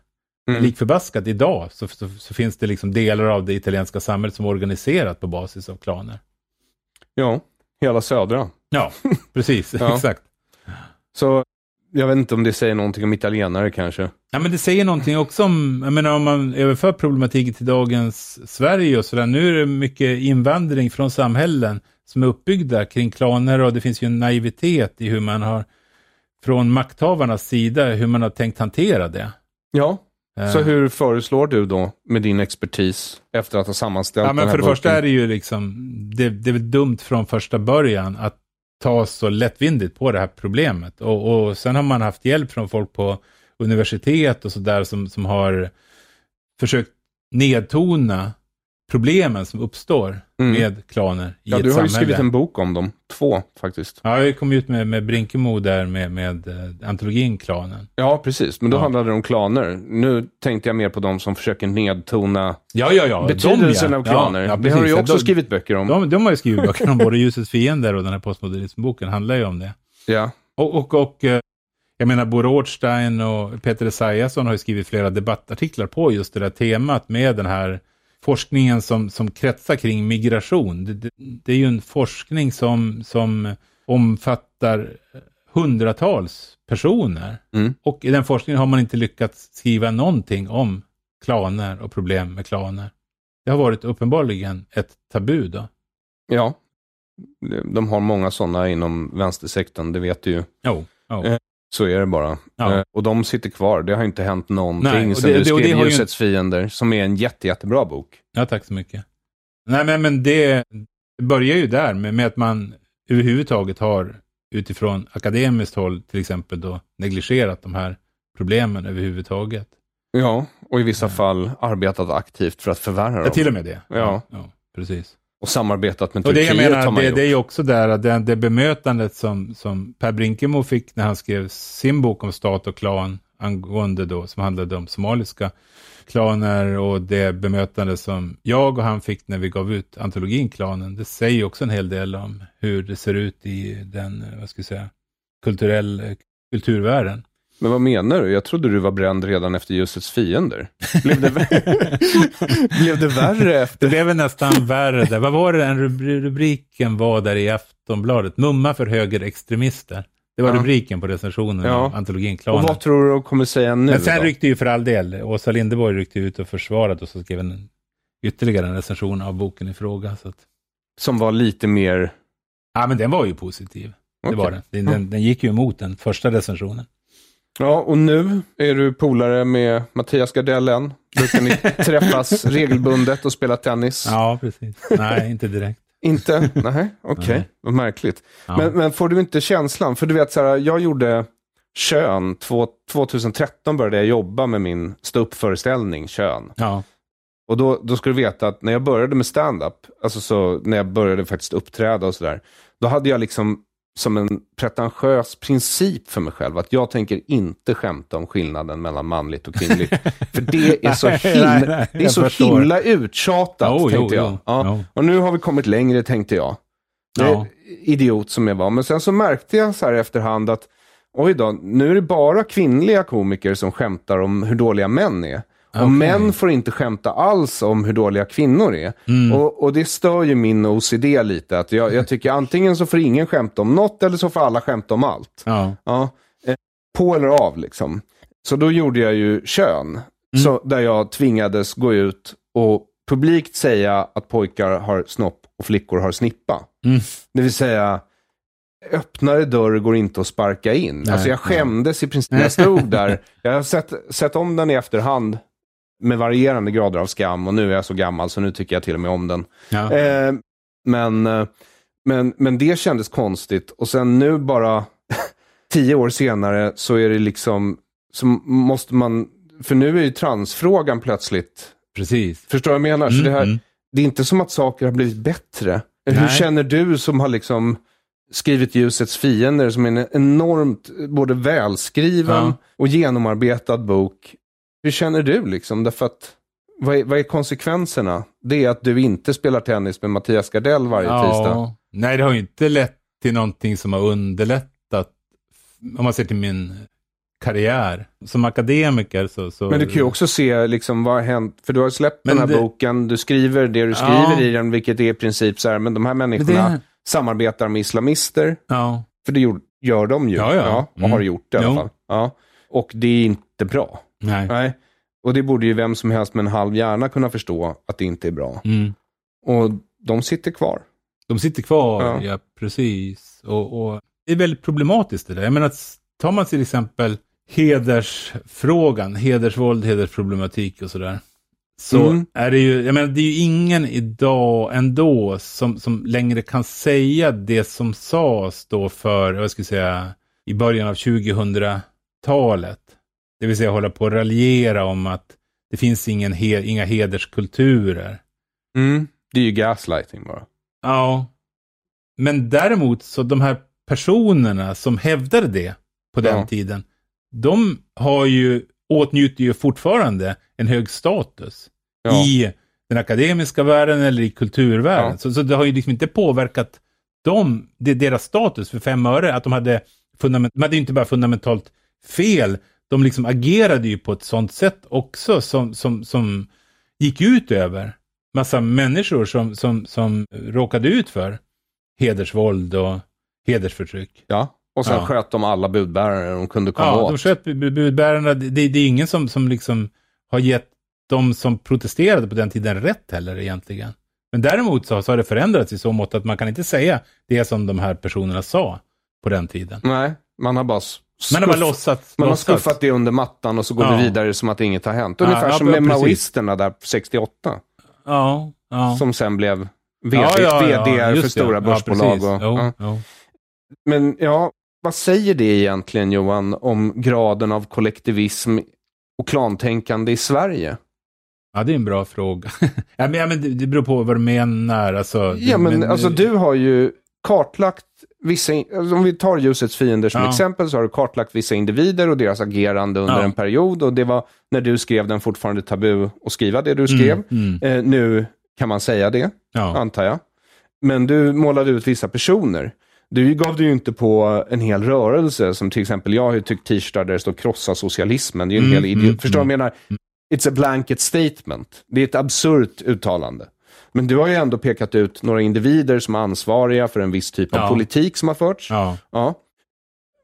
Mm. Lik förbaskat idag så, så, så, finns det liksom delar av det italienska samhället som är organiserat på basis av klaner. Ja, hela södra. Ja, precis. ja. Exakt. Så jag vet inte om det säger någonting om italienare kanske. Ja, men det säger någonting också om, jag menar om man överför problematiken till dagens Sverige och sådär. Nu är det mycket invandring från samhällen som är uppbyggda kring klaner och det finns ju en naivitet i hur man har, från makthavarnas sida, hur man har tänkt hantera det. Ja, så eh. hur föreslår du då med din expertis efter att ha sammanställt ja, men den här För det boken? första är det ju liksom, det, det är väl dumt från första början att ta så lättvindigt på det här problemet. Och, och sen har man haft hjälp från folk på universitet och sådär som, som har försökt nedtona problemen som uppstår mm. med klaner i ja, ett du har samhälle. ju skrivit en bok om dem. Två faktiskt. Ja, jag kom ut med, med Brinkemo där med, med uh, antologin Klanen. Ja, precis. Men då ja. handlade det om klaner. Nu tänkte jag mer på de som försöker nedtona ja, ja, ja. betydelsen de, av klaner. Ja, det har du ju också de, skrivit böcker om. De, de har ju skrivit böcker om både Ljusets fiender och den här postmodernismboken handlar ju om det. Ja. Och, och, och eh, jag menar, Bo Rothstein och Peter Esaiasson har ju skrivit flera debattartiklar på just det där temat med den här forskningen som, som kretsar kring migration. Det, det, det, är ju en forskning som, som omfattar hundratals personer. Mm. Och i den forskningen har man inte lyckats skriva någonting om klaner och problem med klaner. Det har varit uppenbarligen ett tabu då. Ja, de har många sådana inom vänstersektorn, det vet du ju. Jo, jo. Så är det bara. Ja. Eh, och de sitter kvar. Det har inte hänt någonting Nej, det, du skrev det, det Ljusets ju... fiender, som är en jätte, jättebra bok. Ja, tack så mycket. Nej, men, men det börjar ju där med, med att man överhuvudtaget har utifrån akademiskt håll till exempel då negligerat de här problemen överhuvudtaget. Ja, och i vissa ja. fall arbetat aktivt för att förvärra dem. Ja, till och med det. Ja, ja precis. Och samarbetat med Turkiet och det jag menar, man det, det är ju också där att det, det bemötandet som, som Per Brinkemo fick när han skrev sin bok om stat och klan angående då, som handlade om somaliska klaner och det bemötande som jag och han fick när vi gav ut antologin Klanen, det säger också en hel del om hur det ser ut i den, vad ska jag säga, kulturell, kulturvärlden. Men vad menar du? Jag trodde du var bränd redan efter ljusets fiender. Blev det, blev det värre efter? Det blev nästan värre. Där. Vad var det den rubriken var där i Aftonbladet? Mumma för högerextremister. Det var ja. rubriken på recensionen ja. av antologin Klanen. Och vad tror du de kommer säga nu Men sen då? ryckte ju för all del, Åsa Linderborg ryckte ut och försvarade och så skrev en ytterligare en recension av boken i fråga. Så att... Som var lite mer... Ja, men den var ju positiv. Okay. Det var den. Den, den. den gick ju emot den första recensionen. Ja, och nu är du polare med Mattias Gardell än. Brukar ni träffas regelbundet och spela tennis? Ja, precis. Nej, inte direkt. inte? Nej, okej. Okay. Vad märkligt. Ja. Men, men, får du inte känslan? För du vet, så här, jag gjorde Kön. Två, 2013 började jag jobba med min ståuppföreställning Kön. Ja. Och då, då ska du veta att när jag började med stand-up, alltså så när jag började faktiskt uppträda och sådär, då hade jag liksom som en pretentiös princip för mig själv att jag tänker inte skämta om skillnaden mellan manligt och kvinnligt. för det är så himla, nej, nej, det är så himla uttjatat, oh, tänkte jo, jag. Jo, ja. Jo. Och nu har vi kommit längre, tänkte jag. Ja. Idiot som jag var. Men sen så märkte jag så här efterhand att oj då, nu är det bara kvinnliga komiker som skämtar om hur dåliga män är. Och okay. män får inte skämta alls om hur dåliga kvinnor är. Mm. Och, och, det stör ju min OCD lite. Att jag, jag, tycker antingen så får ingen skämta om något eller så får alla skämta om allt. Ja. ja eh, på eller av liksom. Så då gjorde jag ju kön. Mm. Så, där jag tvingades gå ut och publikt säga att pojkar har snopp och flickor har snippa. Mm. Det vill säga, öppnare dörr går inte att sparka in. Nej, alltså jag skämdes nej. i princip jag stod där. Jag har sett, sett om den i efterhand med varierande grader av skam och nu är jag så gammal så nu tycker jag till och med om den. Ja. Eh, men, eh, men, men det kändes konstigt och sen nu bara tio år senare så är det liksom, så måste man, för nu är ju transfrågan plötsligt, Precis. förstår vad jag menar? Mm, så det, här, mm. det är inte som att saker har blivit bättre. Nej. Hur känner du som har liksom skrivit Ljusets fiender som är en enormt både välskriven ja. och genomarbetad bok hur känner du liksom? Därför att vad är, vad är konsekvenserna? Det är att du inte spelar tennis med Mattias Gardell varje tisdag. Nej, det har ju inte lett till någonting som har underlättat, om man ser till min karriär. Som akademiker så... så Men du kan ju också se liksom vad har hänt, för du har släppt Men den här det- boken, du skriver det du skriver Ja. i den, vilket är i princip så här, men de här människorna det- samarbetar med islamister, Ja. för det gör de ju. Ja, ja. och Mm. har gjort det i alla fall. Ja. Och det är inte bra. Nej. Nej. Och det borde ju vem som helst med en halv hjärna kunna förstå att det inte är bra. Mm. Och de sitter kvar. De sitter kvar, Ja. ja, precis. Och, och det är väldigt problematiskt det där. Jag menar, tar man till exempel hedersfrågan, hedersvåld, hedersproblematik och sådär. Så Mm. är det ju, jag menar, det är ju ingen idag ändå som, som längre kan säga det som sades då för, vad ska jag säga, i början av 2000-talet. Det vill säga hålla på och raljera om att det finns ingen he, inga hederskulturer. Mm. Det är ju gaslighting bara. Ja. Men däremot så de här personerna som hävdade det på den Ja. tiden, de har ju, åtnjuter ju fortfarande en hög status Ja. i den akademiska världen eller i kulturvärlden. Ja. Så, så det har ju liksom inte påverkat dem, det, deras status för fem öre, att de hade, fundament, de hade ju inte bara fundamentalt fel, de liksom agerade ju på ett sånt sätt också som, som, som gick ut över massa människor som, som, som råkade ut för hedersvåld och hedersförtryck. Ja. Och sen Ja. sköt de alla budbärare de kunde komma Ja, åt. de sköt bu- budbärarna. Det, det, det är ingen som, som liksom har gett de som protesterade på den tiden rätt heller egentligen. Men däremot så, så har det förändrats i så mått att man kan inte säga det som de här personerna sa på den tiden. Nej, man har bara Man har bara låtsats. Man har skuffat det under mattan och så går Ja. det vidare som att inget har hänt. Ungefär ja, som med maoisterna där 68. Ja, ja. Som sen blev VD, ja, VD för stora börsbolag. Och, Jo, jo. Men ja, vad säger det egentligen Johan om graden av kollektivism och klantänkande i Sverige? Ja, det är en bra fråga. ja, men, ja, men det, det beror på vad du menar. Alltså, Ja, men, men- alltså du har ju kartlagt vissa, alltså, om vi tar ljusets fiender som Ja. exempel, så har du kartlagt vissa individer och deras agerande under Ja. en period. Och det var när du skrev den fortfarande tabu att skriva det du skrev. Mm, mm. Eh, nu kan man säga det, Ja. antar jag. Men du målade ut vissa personer. Du gav dig ju inte på en hel rörelse, som till exempel jag har ju tyckt t-shirtar där det står krossa socialismen. Det är ju en Mm, hel idiot. mm, Förstår du vad mm. jag menar? It's a blanket statement. Det är ett absurt uttalande. Men du har ju ändå pekat ut några individer som är ansvariga för en viss typ av Ja. politik som har förts. Ja. Ja.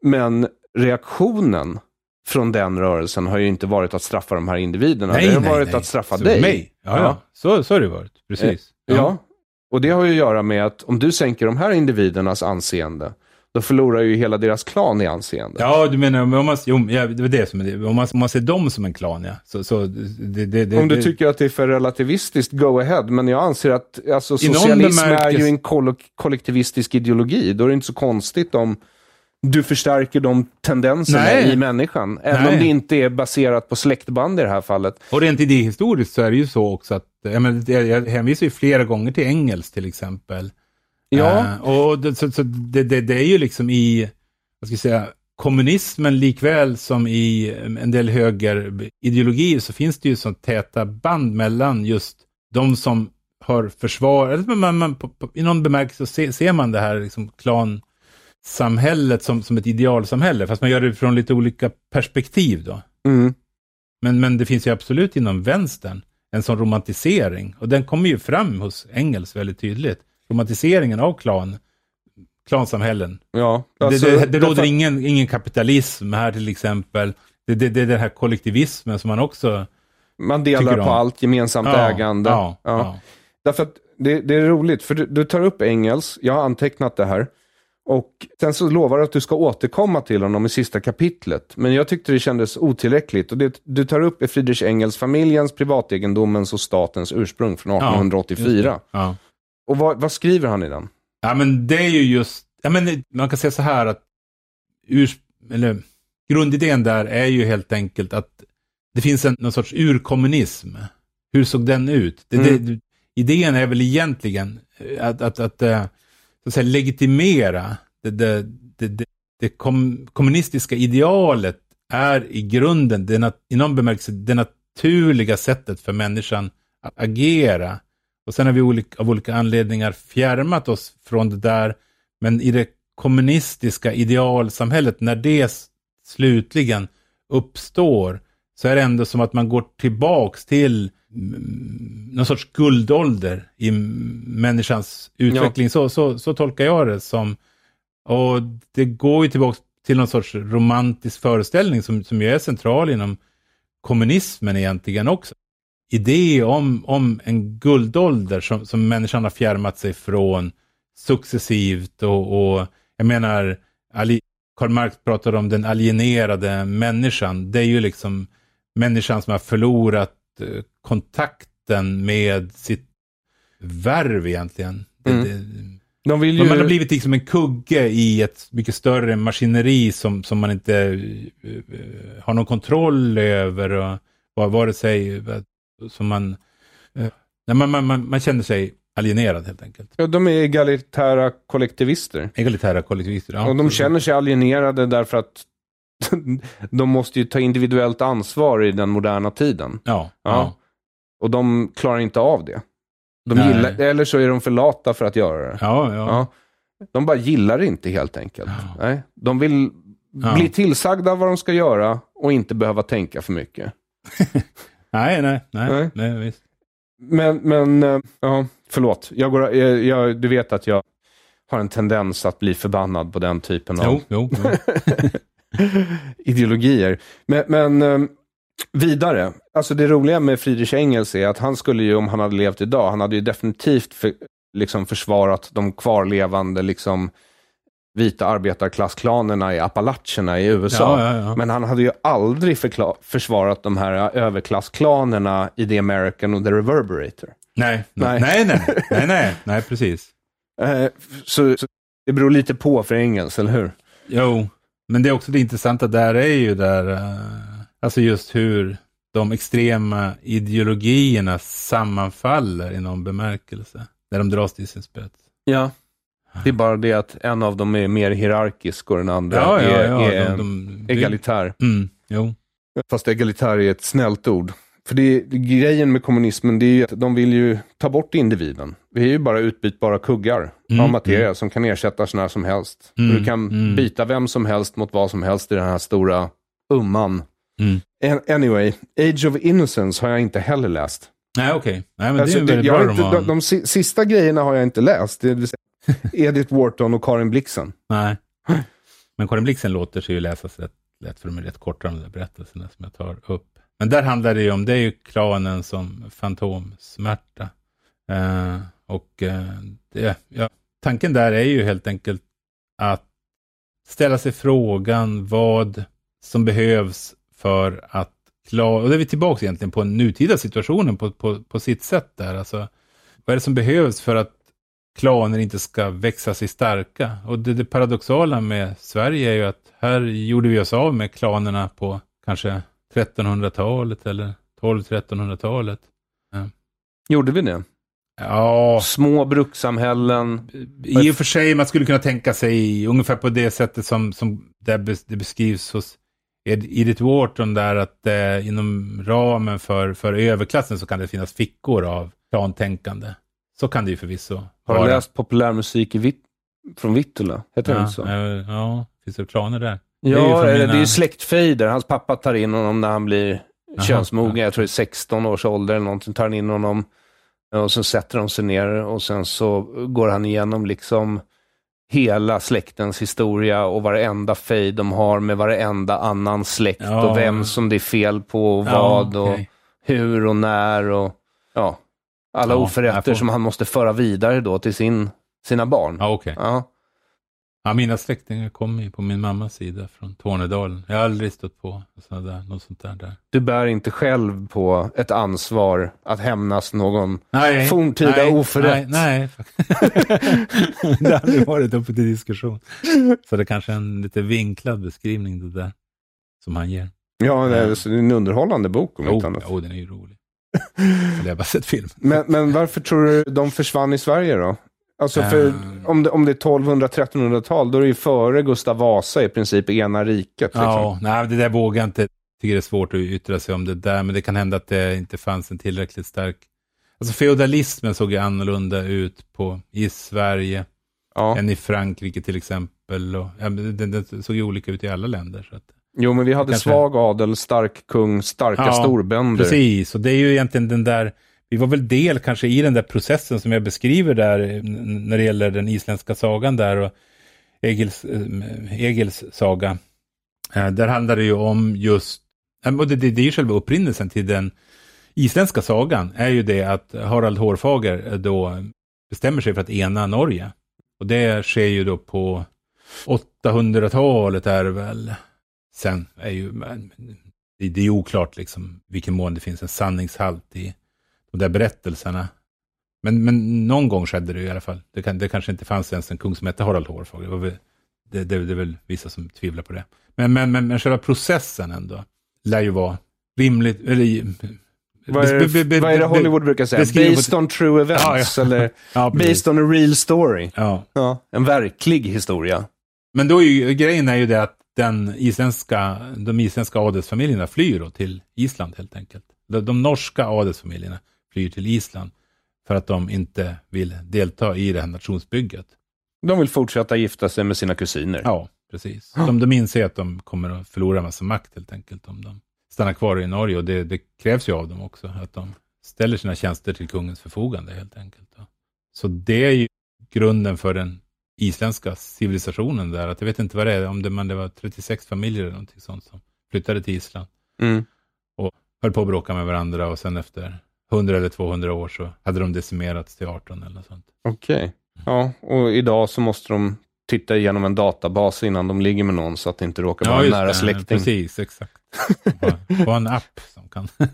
Men reaktionen från den rörelsen har ju inte varit att straffa de här individerna. det har varit att straffa Så dig. Mig? Ja, ja. Så, så har det varit. Precis. Ja. och det har ju att göra med att om du sänker de här individernas anseende, då förlorar ju hela deras klan i anseende. Ja, du menar om man, jo, ja, det var det som är det. Om man, om man ser dem som en klan, ja. Så, så det, det, det, om du tycker att det är för relativistiskt, go ahead. Men jag anser att alltså, socialism är ju en koll- kollektivistisk ideologi. Då är det inte så konstigt om du förstärker de tendenserna Nej. i människan. Även Nej. om det inte är baserat på släktband i det här fallet. Och rent idéhistoriskt så är det ju så också att, jag, menar, jag hänvisar ju flera gånger till Engels till exempel. Ja. Eh, och det, så, så det, det, det är ju liksom i, vad ska jag säga, kommunismen likväl som i en del högerideologier så finns det ju så täta band mellan just de som har försvar, eller man, man, på, på, i någon bemärkelse så se, ser man det här liksom klansamhället som, som ett idealsamhälle, fast man gör det från lite olika perspektiv då. Mm. Men, men det finns ju absolut inom vänstern en sån romantisering. Och den kommer ju fram hos Engels väldigt tydligt. Romantiseringen av klan, klansamhällen. Ja, alltså, det, det, det råder ingen, ingen kapitalism här till exempel. Det, det, det är den här kollektivismen som man också... Man delar på allt, gemensamt Ja, ägande. ja, ja. Därför att det, det är roligt, för du, du tar upp Engels, jag har antecknat det här. Och sen så lovar du att du ska återkomma till honom i sista kapitlet. Men jag tyckte det kändes otillräckligt. Och det du tar upp är Friedrich Engels familjens, privategendomens och statens ursprung från 1884. Ja. Och vad, vad skriver han i den? Ja, men det är ju just, ja, men man kan säga så här att urs, eller, grundidén där är ju helt enkelt att det finns en någon sorts urkommunism. Hur såg den ut? Det, Mm. det, idén är väl egentligen eh, att, att, att, eh, så att säga, legitimera det, det, det, det, kom, kommunistiska idealet är i grunden, det i någon bemärkelse, det naturliga sättet för människan att agera. Och sen har vi olika, av olika anledningar fjärmat oss från det där. Men i det kommunistiska idealsamhället, när det slutligen uppstår, så är det ändå som att man går tillbaks till mm, någon sorts guldålder i människans utveckling. Ja. Så, så, så tolkar jag det som. Och det går ju tillbaka till någon sorts romantisk föreställning som, som ju är central inom kommunismen egentligen också. Idé om, om en guldålder som, som människan har fjärmat sig från successivt och, och jag menar, Ali, Karl Marx pratar om den alienerade människan. Det är ju liksom människan som har förlorat eh, kontakten med sitt värv egentligen. Mm. Det, de vill ju... Man har blivit liksom en kugge i ett mycket större maskineri som, som man inte uh, har någon kontroll över. Och, vare sig som man, uh, man, man, man, man känner sig alienerad helt enkelt. Ja, de är egalitära kollektivister. Egalitära kollektivister, ja. Och de känner sig alienerade därför att de måste ju ta individuellt ansvar i den moderna tiden. Ja. ja. ja. Och de klarar inte av det. De gillar, eller så är de för lata för att göra det. Ja, ja. ja. De bara gillar det inte helt enkelt. Ja. Nej. De vill bli tillsagda vad de ska göra och inte behöva tänka för mycket. nej, nej, nej, nej. nej visst. Men, men, eh, ja, förlåt. Jag går, jag, jag, du vet att jag har en tendens att bli förbannad på den typen av jo, jo, ideologier. Men, men eh, vidare. Alltså det roliga med Friedrich Engels är att han skulle ju, om han hade levt idag, han hade ju definitivt för, liksom försvarat de kvarlevande liksom, vita arbetarklassklanerna i Appalacherna i USA. Ja, ja, ja. Men han hade ju aldrig försvarat de här överklassklanerna i The American och The Reverberator. Nej, nej, nej, nej, nej, nej, nej precis. Eh, så, så, det beror lite på för Engels, eller hur? Jo, men det är också det intressanta där är ju där, uh, alltså just hur de extrema ideologierna sammanfaller i någon bemärkelse. Där de dras till sin spets. Ja. Det är bara det att en av dem är mer hierarkisk och den andra ja, är, ja, ja, är de, de, egalitär. Mm, jo. Fast egalitär är ett snällt ord. För det, grejen med kommunismen det är ju att de vill ju ta bort individen. Vi är ju bara utbytbara kuggar mm, av materia mm. som kan ersättas när som helst. Mm, du kan mm. byta vem som helst mot vad som helst i den här stora umman. Mm. Anyway, Age of Innocence har jag inte heller läst. Nej, okej. Okay. alltså, det är det, bra de, de, de, sista grejerna har jag inte läst. Det vill säga Edith Wharton och Karin Blixen. Nej. Men Karin Blixen låter sig ju läsas rätt lätt, för de är rätt korta de där berättelserna som jag tar upp. Men där handlar det ju om, det är ju klanen som fantomsmärta. Eh, och eh, det, ja, tanken där är ju helt enkelt att ställa sig frågan vad som behövs för att klara, och då är vi tillbaka egentligen på den nutida situationen på, på, på sitt sätt där. Alltså, vad är det som behövs för att klaner inte ska växa sig starka? Och det, det paradoxala med Sverige är ju att här gjorde vi oss av med klanerna på kanske 1300-talet eller 12-1300-talet. Ja. Gjorde vi det? Ja. Små brukssamhällen. I och för sig, man skulle kunna tänka sig ungefär på det sättet som, som det, beskrivs hos Edith Wharton där att eh, inom ramen för, för överklassen så kan det finnas fickor av plantänkande. Så kan det ju förvisso Har du läst populärmusik i Vitt från Vittula? Heter ja, det så? Ja, finns det planer där? Ja, det är ju, mina... ju släktfejder. Hans pappa tar in honom när han blir Aha, könsmogen. Ja. Jag tror det är 16 års ålder eller någonting. Tar han in honom och så sätter de sig ner och sen så går han igenom liksom hela släktens historia och varenda fejd de har med varenda annan släkt ja. och vem som det är fel på och vad ja, okay. och hur och när och ja, alla ja, oförrätter får... som han måste föra vidare då till sin, sina barn. Ja, okay. ja. Ja, mina släktingar kommer ju på min mammas sida från Tornedalen. Jag har aldrig stött på där, något sånt där, där. Du bär inte själv på ett ansvar att hämnas någon nej, forntida nej, oförrätt? Nej, nej. det har aldrig varit uppe till diskussion. Så det är kanske är en lite vinklad beskrivning det där, som han ger. Ja, det är en underhållande bok om jo, inte annat. Jo, den är ju rolig. Jag har bara sett film. Men, men varför tror du de försvann i Sverige då? Alltså för, um, om, det, om det är 1200-1300-tal, då är det ju före Gustav Vasa i princip ena riket. Liksom. Ja, nej, det där vågar jag inte tycker det är svårt att yttra sig om det där, men det kan hända att det inte fanns en tillräckligt stark... Alltså feodalismen såg ju annorlunda ut på, i Sverige Ja. än i Frankrike till exempel. Och, ja, den, den såg ju olika ut i alla länder. Så att, Jo, men vi hade Kanske- svag adel, stark kung, starka Ja, storbönder. Precis, och det är ju egentligen den där, vi var väl del kanske i den där processen som jag beskriver där när det gäller den isländska sagan där och Egils, eh, Egils saga. Eh, Där handlar det ju om just, eh, och det, det, är ju själva upprinnelsen till den isländska sagan, är ju det att Harald Hårfager då bestämmer sig för att ena Norge. Och det sker ju då på 800-talet är det väl. Sen är ju, det, är oklart liksom vilken mån det finns en sanningshalt i de där berättelserna. Men, men någon gång skedde det i alla fall. Det, kan, det kanske inte fanns ens en kung som hette Harald Hårfager. Det, väl, det, det, det är väl vissa som tvivlar på det. Men, men, men, men själva processen ändå lär ju vara rimligt. Eller, Vad är, be- be- vad är det Hollywood brukar säga? Based on true events? Ja, ja. Eller Ja, based on a real story? Ja, en verklig historia. Men då är ju, grejen är ju det att den isländska, de isländska adelsfamiljerna flyr då till Island helt enkelt. De, de norska adelsfamiljerna flyr till Island för att de inte vill delta i det här nationsbygget. De vill fortsätta gifta sig med sina kusiner. Ja, precis. De, de inser att de kommer att förlora en massa makt helt enkelt om de stannar kvar i Norge och det, det krävs ju av dem också att de ställer sina tjänster till kungens förfogande helt enkelt. Så det är ju grunden för den isländska civilisationen där. Att jag vet inte vad det är, om det, men det var 36 familjer eller någonting sånt som flyttade till Island. Mm. Höll på att bråka med varandra och sen efter 100 eller 200 år så hade de decimerats till 18 eller något sånt. Okej. Ja, och idag så måste de titta igenom en databas innan de ligger med någon så att det inte råkar vara en nära det. släkting. Precis, exakt. Bara en app som kan...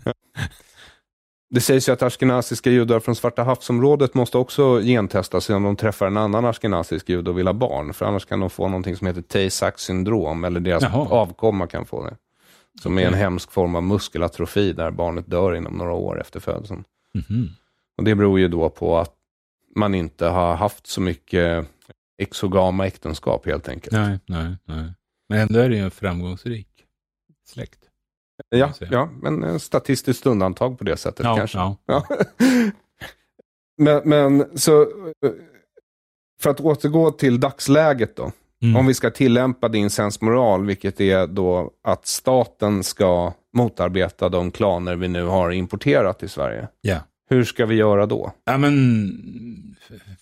Det sägs ju att ashkenaziska judar från Svarta havsområdet måste också gentestas om de träffar en annan ashkenazisk jude och vill ha barn. För annars kan de få någonting som heter Tay-Sachs syndrom, eller deras Jaha. avkomma kan få det. Som är en hemsk form av muskelatrofi där barnet dör inom några år efter födseln. Mhm. Och det beror ju då på att man inte har haft så mycket exogama äktenskap helt enkelt. Nej, nej, nej. Men ändå är det ju en framgångsrik släkt. Ja, ja, men en statistiskt undantag på det sättet Ja, kanske. ja. Ja. men, men så, eh, för att återgå till dagsläget då. Mm. Om vi ska tillämpa din sensmoral, vilket är då att staten ska motarbeta de klaner vi nu har importerat till Sverige. Ja. Hur ska vi göra då? Ja, men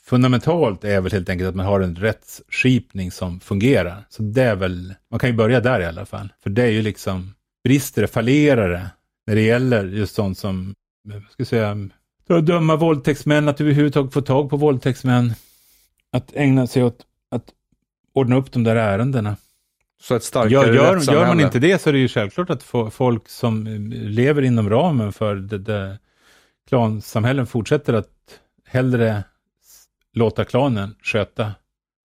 fundamentalt är väl helt enkelt att man har en rättsskipning som fungerar. Så det är väl, man kan ju börja där i alla fall. För det är ju liksom, brister det, fallerar det, när det gäller just sånt som, vad ska jag säga, att döma våldtäktsmän, att överhuvudtaget få tag på våldtäktsmän. Att ägna sig åt att ordna upp de där ärendena. Så ett starkare Gör, gör, gör man inte det så är det ju självklart att folk som eh, lever inom ramen för det, det, klansamhällen fortsätter att hellre låta klanen sköta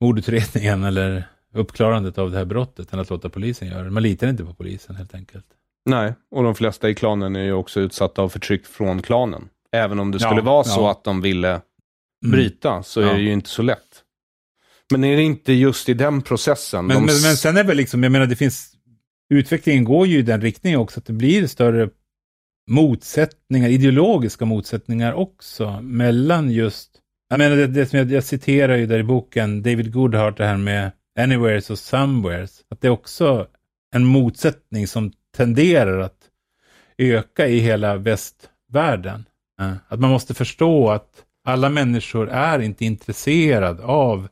mordutredningen eller uppklarandet av det här brottet än att låta polisen göra det. Man litar inte på polisen helt enkelt. Nej, och de flesta i klanen är ju också utsatta av förtryck från klanen. Även om det Ja, skulle vara så ja. att de ville Mm. bryta, så är Ja. det ju inte så lätt. Men är det inte just i den processen? Men, de men, men sen är väl liksom, jag menar det finns, utvecklingen går ju i den riktningen också, att det blir större motsättningar, ideologiska motsättningar också, mellan just, jag menar det, det som jag, jag citerar ju där i boken, David Goodhart, det här med anywheres och somewheres, att det är också en motsättning som tenderar att öka i hela västvärlden. Eh, att man måste förstå att alla människor är inte intresserade av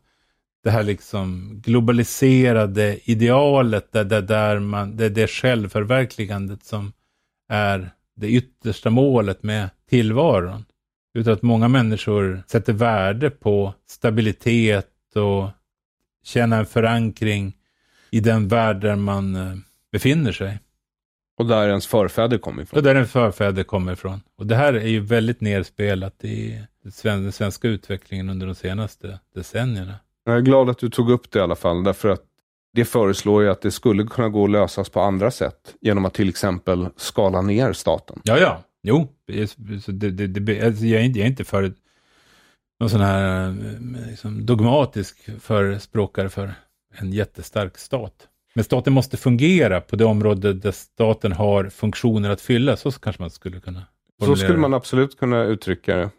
det här liksom globaliserade idealet där, där, där man, det är det självförverkligandet som är det yttersta målet med tillvaron. Utan att många människor sätter värde på stabilitet och känna en förankring i den värld där man eh, befinner sig. Och där ens förfäder kom ifrån. Och där en förfäder kommer ifrån. Och det här är ju väldigt nerspelat i den sven- den svenska utvecklingen under de senaste decennierna. Jag är glad att du tog upp det i alla fall, därför att det föreslår ju att det skulle kunna gå att lösas på andra sätt. Genom att till exempel skala ner staten. Ja, ja. Jo, det, det, det, alltså jag, är inte, jag är inte för någon sån här eh, liksom, dogmatisk förespråkare för en jättestark stat. Men staten måste fungera på det område där staten har funktioner att fylla. Så kanske man skulle kunna Så skulle man absolut kunna uttrycka det.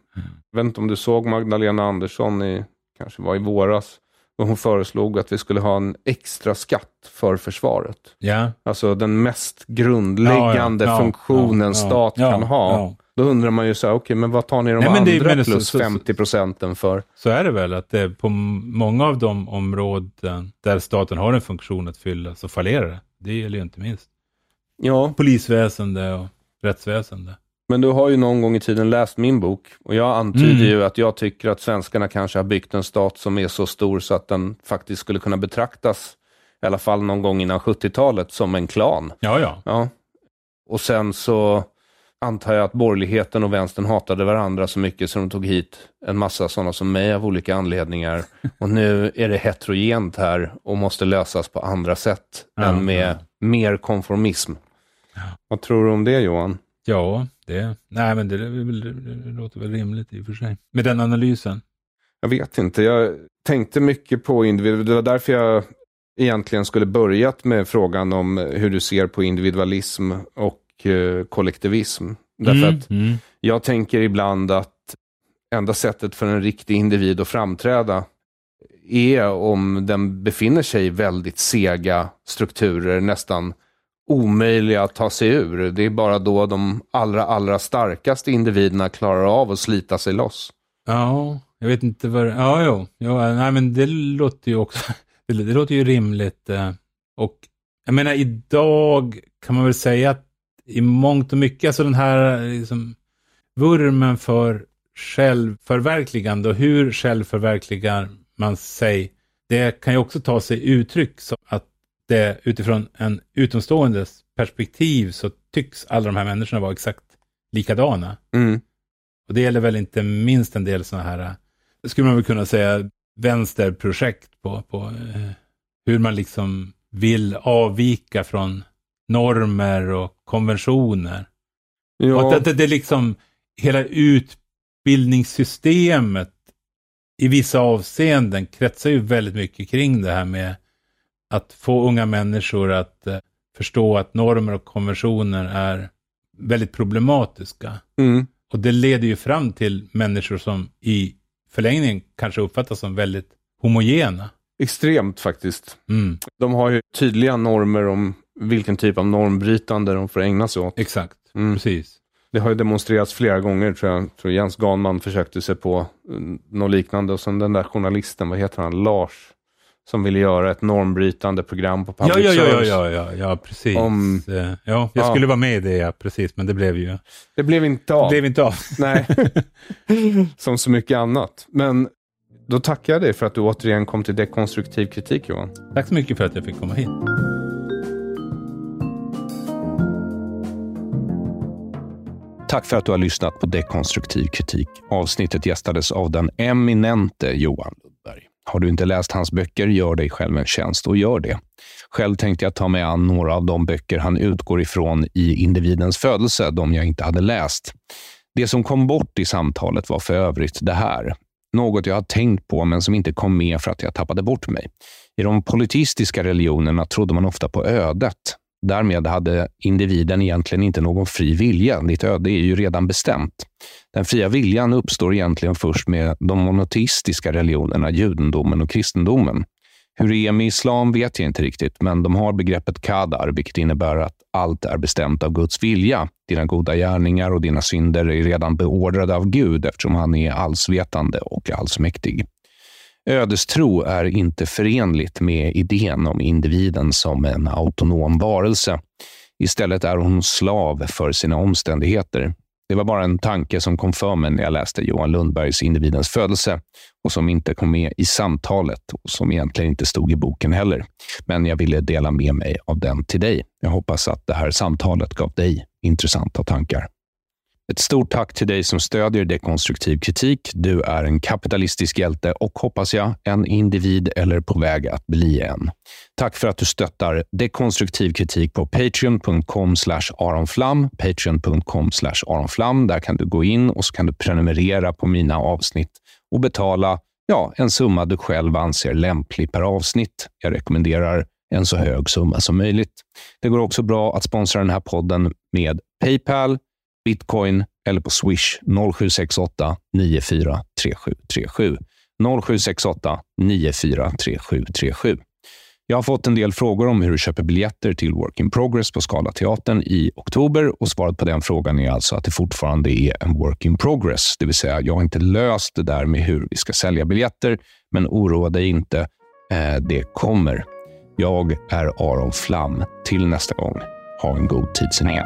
Jag vet inte om du såg Magdalena Andersson i, kanske var i våras, och hon föreslog att vi skulle ha en extra skatt för försvaret. Ja. Alltså den mest grundläggande Ja, ja, ja, funktionen stat kan ha. Då undrar man ju så här, okej, men vad tar ni de Nej, det- andra men det- plus så- så- 50 procenten för? Så är det väl, att det på många av de områden där staten har en funktion att fylla så fallerar det. Det gäller ju inte minst Ja, polisväsende och rättsväsende. men du har ju någon gång i tiden läst min bok och jag antyder Mm. ju att jag tycker att svenskarna kanske har byggt en stat som är så stor så att den faktiskt skulle kunna betraktas, i alla fall någon gång innan 70-talet, som en klan. Ja, ja. Ja. Och sen så antar jag att borgerligheten och vänstern hatade varandra så mycket så de tog hit en massa sådana som mig av olika anledningar. Och nu är det heterogent här och måste lösas på andra sätt Ja, än med ja. mer konformism. Vad tror du om det Johan? Ja, det, nej, men det, det låter väl rimligt i och för sig. Med den analysen. Jag vet inte. Jag tänkte mycket på individ. Det var därför jag egentligen skulle börjat med frågan om hur du ser på individualism och eh, kollektivism. Därför Mm, att mm. jag tänker ibland att enda sättet för en riktig individ att framträda är om den befinner sig i väldigt sega strukturer, nästan omöjliga att ta sig ur. Det är bara då de allra, allra starkaste individerna klarar av att slita sig loss. Ja, jag vet inte vad det- Ja, jo. Ja, nej, men det låter ju också... Det, låter ju rimligt. eh, Och jag menar, idag kan man väl säga att i mångt och mycket, alltså den här liksom, vurmen för självförverkligande och hur självförverkligar man sig, det kan ju också ta sig uttryck så att det utifrån en utomståendes perspektiv så tycks alla de här människorna vara exakt likadana. Mm. Och det gäller väl inte minst en del sådana här, skulle man väl kunna säga, vänsterprojekt på, på eh, hur man liksom vill avvika från normer och konventioner. Och Ja, att det, det är liksom hela utbildningssystemet i vissa avseenden kretsar ju väldigt mycket kring det här med att få unga människor att eh, förstå att normer och konventioner är väldigt problematiska. mm. Och det leder ju fram till människor som i förlängningen kanske uppfattas som väldigt homogena. extremt faktiskt. Mm, De har ju tydliga normer om vilken typ av normbrytande de får ägna sig åt. exakt, Mm. precis. Det har ju demonstrerats flera gånger tror jag. tror Jens Ganman försökte sig på mm, något liknande. Och sen den där journalisten, vad heter han, Lars, som ville göra ett normbrytande program på public Ja, ja, ja, ja, service. ja, ja, ja, precis. Om- Eh, ja, jag Ja. skulle vara med i det, ja, precis, men det blev ju Det blev inte av. det blev inte av. Nej, som så mycket annat. Men då tackar jag dig för att du återigen kom till dekonstruktiv kritik Johan. Tack så mycket för att jag fick komma hit. Tack för att du har lyssnat på Dekonstruktiv kritik. Avsnittet gästades av den eminente Johan Lundberg. Har du inte läst hans böcker, gör dig själv en tjänst och gör det. Själv tänkte jag ta mig an några av de böcker han utgår ifrån i individens födelse, de jag inte hade läst. Det som kom bort i samtalet var för övrigt det här. Något jag har tänkt på, men som inte kom med för att jag tappade bort mig. I de politistiska religionerna trodde man ofta på ödet. Därmed hade individen egentligen inte någon fri vilja. Ditt öde är ju redan bestämt. Den fria viljan uppstår egentligen först med de monoteistiska religionerna, judendomen och kristendomen. Hur det är med islam vet jag inte riktigt, men de har begreppet kadar, vilket innebär att allt är bestämt av Guds vilja. Dina goda gärningar och dina synder är redan beordrade av Gud eftersom han är allsvetande och allsmäktig. Ödestro är inte förenligt med idén om individen som en autonom varelse. Istället är hon slav för sina omständigheter. Det var bara en tanke som kom för mig när jag läste Johan Lundbergs Individens födelse och som inte kom med i samtalet och som egentligen inte stod i boken heller. Men jag ville dela med mig av den till dig. Jag hoppas att det här samtalet gav dig intressanta tankar. Ett stort tack till dig som stödjer dekonstruktiv kritik. Du är en kapitalistisk hjälte och hoppas jag en individ eller på väg att bli en. Tack för att du stöttar dekonstruktiv kritik på patreon.com aronflam. Patreon.com aronflam. Där kan du gå in och så kan du prenumerera på mina avsnitt och betala ja, en summa du själv anser lämplig per avsnitt. Jag rekommenderar en så hög summa som möjligt. Det går också bra att sponsra den här podden med Paypal, Bitcoin eller på Swish 0768 943737. 0768 943737. Jag har fått en del frågor om hur du köper biljetter till Work in Progress på Scalateatern i oktober och svaret på den frågan är alltså att det fortfarande är en Work in Progress. Det vill säga, jag har inte löst det där med hur vi ska sälja biljetter, men oroa dig inte. Eh, det kommer. Jag är Aron Flam. Till nästa gång, ha en god tid sen igen.